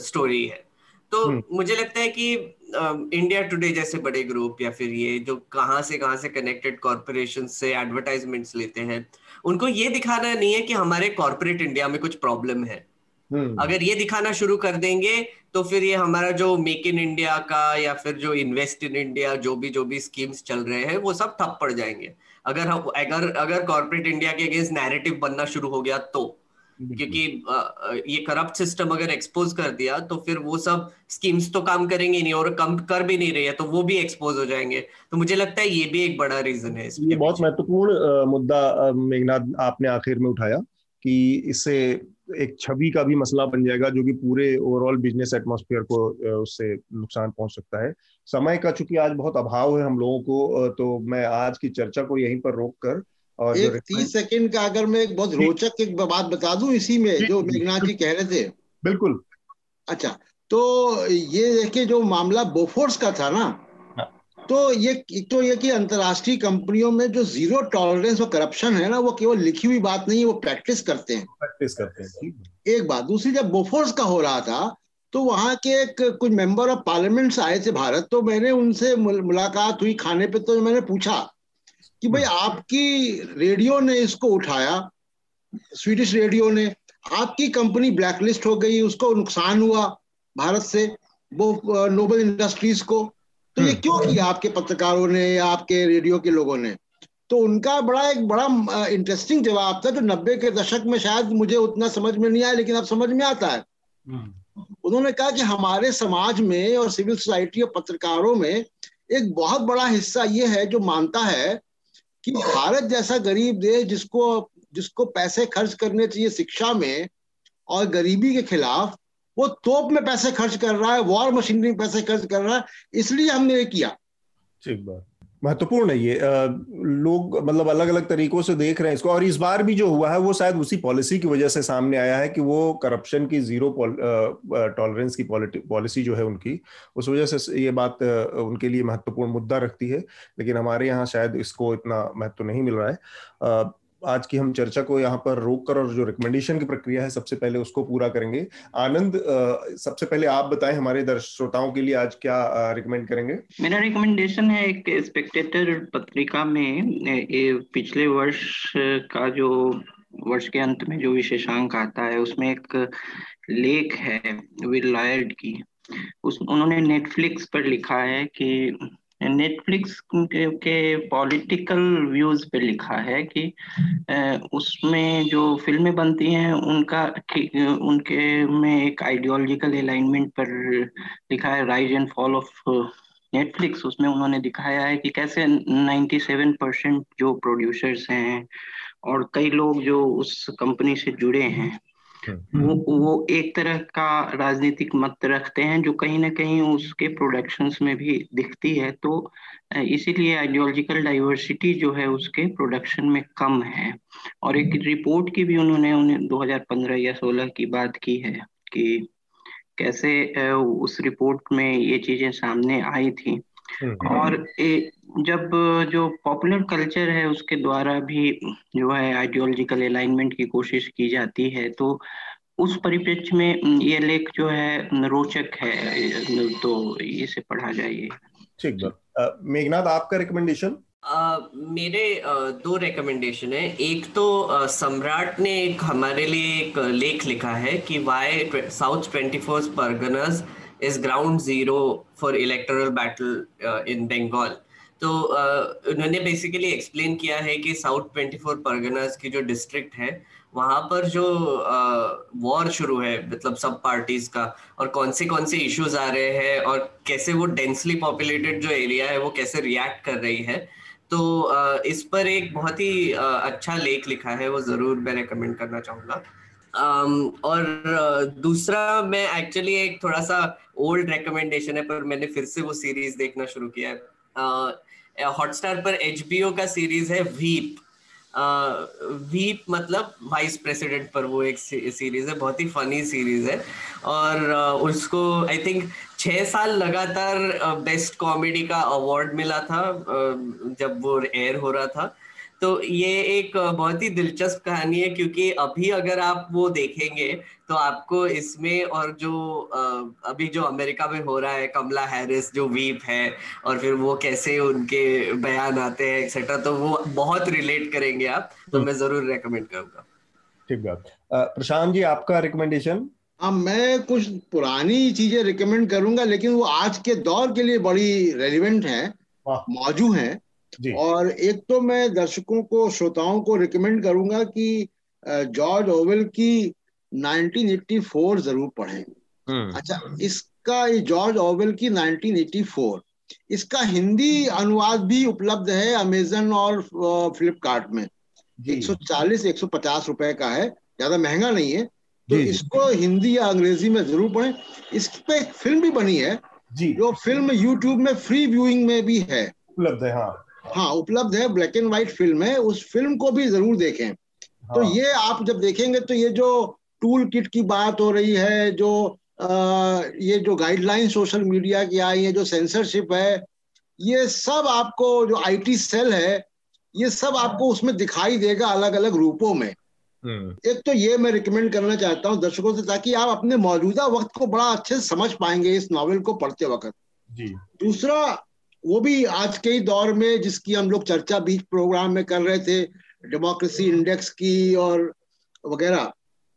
स्टोरी uh, है तो हम्म। मुझे लगता है कि इंडिया uh, टुडे जैसे बड़े ग्रुप या फिर ये जो कहाँ से कहाँ से कनेक्टेड कॉरपोरेशन से एडवर्टाइजमेंट्स लेते हैं उनको ये दिखाना नहीं है कि हमारे कॉरपोरेट इंडिया में कुछ प्रॉब्लम है हम्म। अगर ये दिखाना शुरू कर देंगे तो फिर ये हमारा जो मेक इन इंडिया का या फिर जो इन्वेस्ट इन इंडिया जो भी जो भी स्कीम्स चल रहे हैं वो सब ठप पड़ जाएँगे अगर हम अगर अगर कॉर्पोरेट इंडिया के अगेंस्ट नैरेटिव बनना शुरू हो गया तो क्योंकि ये करप्ट सिस्टम अगर एक्सपोज कर दिया तो फिर वो सब स्कीम्स तो काम करेंगे नहीं और कम कर भी नहीं रही है तो वो भी एक्सपोज हो जाएँगे। तो मुझे लगता है ये भी एक बड़ा रीजन है ये बहुत महत्वपूर्ण मुद्दा मेघनाथ आपने आखिर में उठाया कि इससे एक छवि का भी मसला बन जाएगा जो कि पूरे ओवरऑल बिज़नेस एटमॉस्फेयर को उससे नुकसान पहुँच सकता है। समय का चूँकि आज बहुत अभाव है हम लोगों को तो मैं आज की चर्चा को यहीं पर रोक कर और एक तीस सेकंड का अगर मैं एक बहुत रोचक एक बात बता दूँ इसी में जो मेघनाथ जी कह रहे थे। बिल्कुल। अच्छा तो ये देखिए जो मामला बोफोर्स का था ना हाँ। तो ये एक तो ये कि अंतरराष्ट्रीय कंपनियों में जो ज़ीरो टॉलरेंस और करप्शन है ना वो केवल लिखी हुई बात नहीं है वो प्रैक्टिस करते हैं। प्रैक्टिस करते हैं एक बात दूसरी जब बोफोर्स का हो रहा था तो वहाँ के एक कुछ मेंबर ऑफ़ पार्लियामेंट आए थे भारत तो मैंने उनसे मुलाकात हुई खाने पे तो मैंने पूछा कि भाई आपकी रेडियो ने इसको उठाया स्वीडिश रेडियो ने आपकी कंपनी ब्लैकलिस्ट हो गई उसको नुकसान हुआ भारत से वो नोबल इंडस्ट्रीज़ को तो ये हम्म। क्यों किया आपके पत्रकारों ने या आपके रेडियो के लोगों ने तो उनका बड़ा एक बड़ा इंटरेस्टिंग जवाब था जो नब्बे के दशक में शायद मुझे उतना समझ में नहीं आया लेकिन अब समझ में आता है हम्म। उन्होंने कहा कि हमारे समाज में और सिविल सोसाइटी और पत्रकारों में एक बहुत बड़ा हिस्सा ये है जो मानता है कि भारत जैसा गरीब देश जिसको जिसको पैसे खर्च करने चाहिए शिक्षा में और गरीबी के खिलाफ, वो तोप में पैसे खर्च कर रहा है वॉर मशीनरी में पैसे खर्च कर रहा है, इसलिए हमने ये किया। ठीक बात। महत्वपूर्ण है ये। लोग मतलब अलग अलग तरीकों से देख रहे हैं इसको और इस बार भी जो हुआ है, वो शायद उसी पॉलिसी की वजह से सामने आया है कि वो करप्शन की ज़ीरो टॉलरेंस की पॉलिसी जो है उनकी, उस वजह से ये बात उनके लिए महत्वपूर्ण मुद्दा रखती है। लेकिन हमारे यहाँ शायद इसको इतना महत्व नहीं मिल रहा है। आज की हम चर्चा को यहाँ पर रोक कर और जो रिकमेंडेशन की प्रक्रिया है, सबसे पहले उसको पूरा करेंगे। आनंद सबसे पहले आप बताएँ हमारे श्रोताओं के लिए आज क्या रिकमेंड करेंगे? मेरा रिकमेंडेशन है एक स्पेक्टेटर पत्रिका में पिछले वर्ष का जो, वर्ष के अंत में जो विशेषांक आता है, उसमें एक लेख है, विल लॉयर्ड की। उस, उन्होंने नेटफ्लिक्स पर लिखा है कि नेटफ्लिक्स के पॉलिटिकल व्यूज़ पे लिखा है कि उसमें जो फ़िल्में बनती हैं, उनका उनके में एक आइडियोलॉजिकल अलाइनमेंट पर लिखा है rise and fall of Netflix उसमें उन्होंने दिखाया है कि कैसे 97 परसेंट जो प्रोड्यूसर्स हैं और कई लोग जो उस कंपनी से जुड़े हैं। वो वो एक तरह का राजनीतिक मत रखते हैं जो कहीं ना कहीं उसके प्रोडक्शंस में भी दिखती है। तो इसीलिए आइडियोलॉजिकल डाइवर्सिटी जो है उसके प्रोडक्शन में कम है। और एक रिपोर्ट की भी उन्होंने उन्हें 2015 या 16 की बात की है कि कैसे उस रिपोर्ट में ये चीज़ें सामने आई थी। हम्म। और ए, जब जो पॉपुलर कल्चर है उसके द्वारा भी जो है आइडियोलॉजिकल अलाइनमेंट की कोशिश की जाती है तो उस परिप्रेक्ष्य में ये लेख जो है रोचक है। तो इसे पढ़ा जाइए। ठीक मेघनाथ आपका रिकमेंडेशन Uh, मेरे uh, दो रिकमेंडेशन है। एक तो uh, सम्राट ने एक हमारे लिए एक लेख लिखा है कि why south twenty fourth Parganas is ground zero for electoral battle in Bengal तो uh, उन्होंने बेसिकली एक्सप्लेन किया है कि साउथ ट्वेंटी फोर परगनास की जो डिस्ट्रिक्ट है वहाँ पर जो वॉर uh, शुरू है मतलब सब पार्टीज़ का और कौन से कौन से इश्यूज़ आ रहे हैं और कैसे वो डेंसली पॉपुलेटेड जो एरिया है वो कैसे रिएक्ट कर रही है तो uh, इस पर एक बहुत ही uh, अच्छा लेख लिखा है वो ज़रूर मैं रिकमेंड करना चाहूँगा। um, और uh, दूसरा मैं एक्चुअली एक थोड़ा सा ओल्ड रिकमेंडेशन है पर मैंने फिर से वो सीरीज़ देखना शुरू किया है। हॉटस्टार पर एच का सीरीज़ है वीप वीप मतलब वाइस प्रेसिडेंट पर वो एक सीरीज़ है, बहुत ही फनी सीरीज़ है. और उसको आई थिंक छह साल लगातार बेस्ट कॉमेडी का अवार्ड मिला था जब वो एयर हो रहा था. तो ये एक बहुत ही दिलचस्प कहानी है, क्योंकि अभी अगर आप वो देखेंगे तो आपको इसमें और जो अभी जो अमेरिका में हो रहा है कमला हैरिस जो वीप है और फिर वो कैसे उनके बयान आते हैं एक्सेट्रा तो वो बहुत रिलेट करेंगे आप तो हम्म। मैं ज़रूर रेकमेंड करूँगा। ठीक बात। प्रशांत जी आपका रिकमेंडेशन हाँ मैं कुछ पुरानी चीज़ें रिकमेंड करूँगा लेकिन वो आज के दौर के लिए बड़ी रेलिवेंट है मौजूद है। और एक तो मैं दर्शकों को श्रोताओं को रिकमेंड करूँगा कि जॉर्ज ओवेल की 1984 ज़रूर पढ़ें। हम्म। अच्छा इसका ये जॉर्ज ओवेल की 1984 इसका हिंदी अनुवाद भी उपलब्ध है अमेजन और फ्लिपकार्ट में। 140 150 रुपए का है ज़्यादा महँगा नहीं है। तो इसको हिंदी या अंग्रेज़ी में ज़रूर पढ़ें। इस पे एक फ़िल्म भी बनी है जी। जो फ़िल्म यूट्यूब में फ्री व्यूइंग में भी है। उपलब्ध है हाँ। हाँ उपलब्ध है ब्लैक एंड व्हाइट फ़िल्म है उस फ़िल्म को भी ज़रूर देखें। हाँ। तो ये आप जब देखेंगे तो ये जो टूल किट की बात हो रही है जो आ, ये जो गाइडलाइन सोशल मीडिया की आई है जो सेंसरशिप है ये सब आपको जो आईटी सेल है ये सब आपको उसमें दिखाई देगा अलग अलग रूपों में। हम्म। एक तो ये मैं रिकमेंड करना चाहता हूँ दर्शकों से ताकि आप अपने मौजूदा वक्त को बड़ा अच्छे से समझ पाएँगे इस नॉवेल को पढ़ते वक्त। जी। दूसरा वो भी आज के ही दौर में जिसकी हम लोग चर्चा बीच प्रोग्राम में कर रहे थे डेमोक्रेसी इंडेक्स की और वगैरह।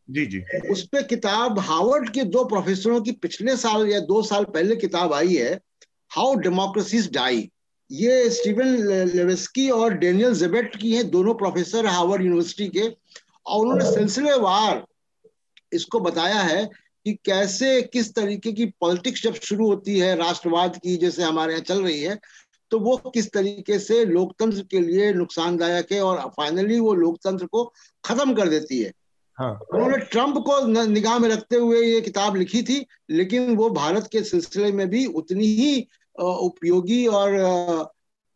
जी जी। उस पे किताब हार्वर्ड के दो प्रोफेसरों की पिछले साल या दो साल पहले किताब आई है, हाउ डेमोक्रेसीज डाई। ये स्टीवन लेवेस्की और डेनियल जेबेट की हैं, दोनों प्रोफेसर हार्वर्ड यूनिवर्सिटी के, और उन्होंने सिलसिलेवार इसको बताया है कि कैसे, किस तरीके की पॉलिटिक्स जब शुरू होती है, राष्ट्रवाद की जैसे हमारे यहाँ चल रही है तो वो किस तरीके से लोकतंत्र के लिए नुकसानदायक है, और फाइनली वो लोकतंत्र को खत्म कर देती है। हाँ। उन्होंने ट्रंप को निगाह में रखते हुए ये किताब लिखी थी लेकिन वो भारत के सिलसिले में भी उतनी ही उपयोगी और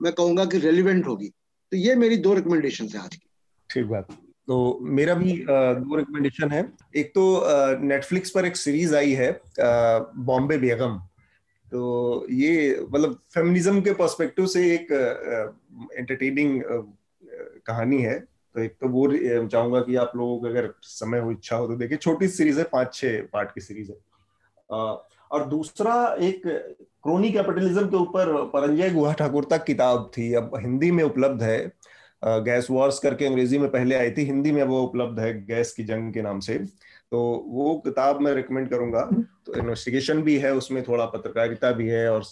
मैं कहूँगा कि रेलिवेंट होगी। तो ये मेरी दो रिकमेंडेशन है आज की। ठीक बात। तो मेरा भी दो रिकमेंडेशन है। एक तो नेटफ्लिक्स पर एक सीरीज़ आई है बॉम्बे बेगम तो ये मतलब फेमिनिज्म के पर्सपेक्टिव से एक एंटरटेनिंग कहानी है। तो एक तो वो चाहूँगा कि आप लोगों को अगर समय हो, इच्छा हो तो देखिए, छोटी सीरीज़ है पाँच छह पार्ट की सीरीज़ है। और दूसरा एक क्रोनी कैपिटलिज्म के ऊपर परंजय गुहा ठाकुर तक किताब थी, अब हिंदी में उपलब्ध है। गैस वॉर्स करके अंग्रेज़ी में पहले आई थी, हिंदी में वो उपलब्ध है, गैस की जंग के नाम से। तो वो किताब मैं रिकमेंड करूँगा। तो इन्वेस्टिगेशन भी है, उसमें थोड़ा पत्रकारिता भी है, और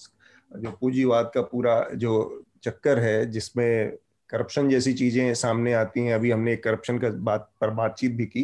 जो पूंजीवाद का पूरा जो चक्कर है, जिसमें करप्शन जैसी चीज़ें सामने आती हैं। अभी हमने करप्शन का बात, पर बातचीत भी की।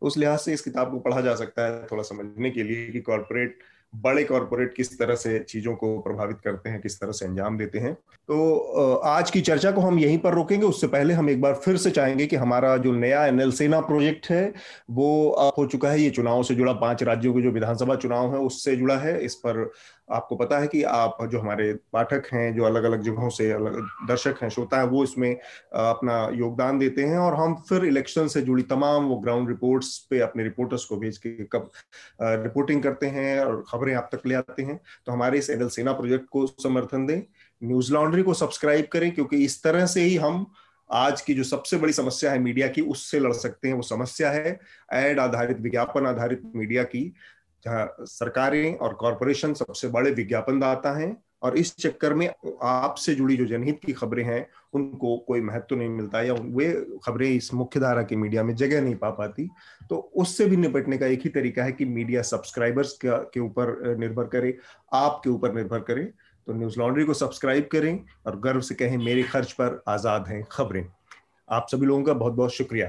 तो उस लिहाज से इस किताब को पढ़ा जा सकता है थोड़ा समझने के लिए कि कॉरपोरेट बड़े कॉरपोरेट किस तरह से चीज़ों को प्रभावित करते हैं, किस तरह से अंजाम देते हैं। तो आज की चर्चा को हम यहीं पर रोकेंगे। उससे पहले हम एक बार फिर से चाहेंगे कि हमारा जो नया एनएल सेना प्रोजेक्ट है, वो हो चुका है। ये चुनाव से जुड़ा पाँच राज्यों के जो विधानसभा चुनाव है, उससे जुड़ा है। इस पर आपको पता है कि आप जो हमारे पाठक हैं, जो अलग अलग जगहों से अलग, दर्शक हैं, श्रोता है, वो इसमें अपना योगदान देते हैं और हम फिर इलेक्शन से जुड़ी तमाम वो ग्राउंड रिपोर्ट्स पे अपने रिपोर्टर्स को भेज के कब रिपोर्टिंग करते हैं और खबरें आप तक ले आते हैं। तो हमारे इस एनएल सेना प्रोजेक्ट को समर्थन दें। न्यूज़ लॉन्ड्री को सब्सक्राइब करें क्योंकि इस तरह से ही हम आज की जो सबसे बड़ी समस्या है मीडिया की, उससे लड़ सकते हैं, वो समस्या है। एड आधारित, विज्ञापन आधारित मीडिया की। जहाँ सरकारें और कॉरपोरेशन सबसे बड़े विज्ञापन दाता हैं और इस चक्कर में आपसे जुड़ी जो जनहित की खबरें हैं, उनको कोई महत्व नहीं मिलता या वे खबरें इस मुख्य धारा की मीडिया में जगह नहीं पा पाती। तो उससे भी निपटने का एक ही तरीका है कि मीडिया सब्सक्राइबर्स के ऊपर निर्भर करे, आपके ऊपर निर्भर करे। तो न्यूज़ लॉन्ड्री को सब्सक्राइब करें और गर्व से कहें, मेरे खर्च पर आज़ाद हैं खबरें। आप सभी लोगों का बहुत बहुत शुक्रिया।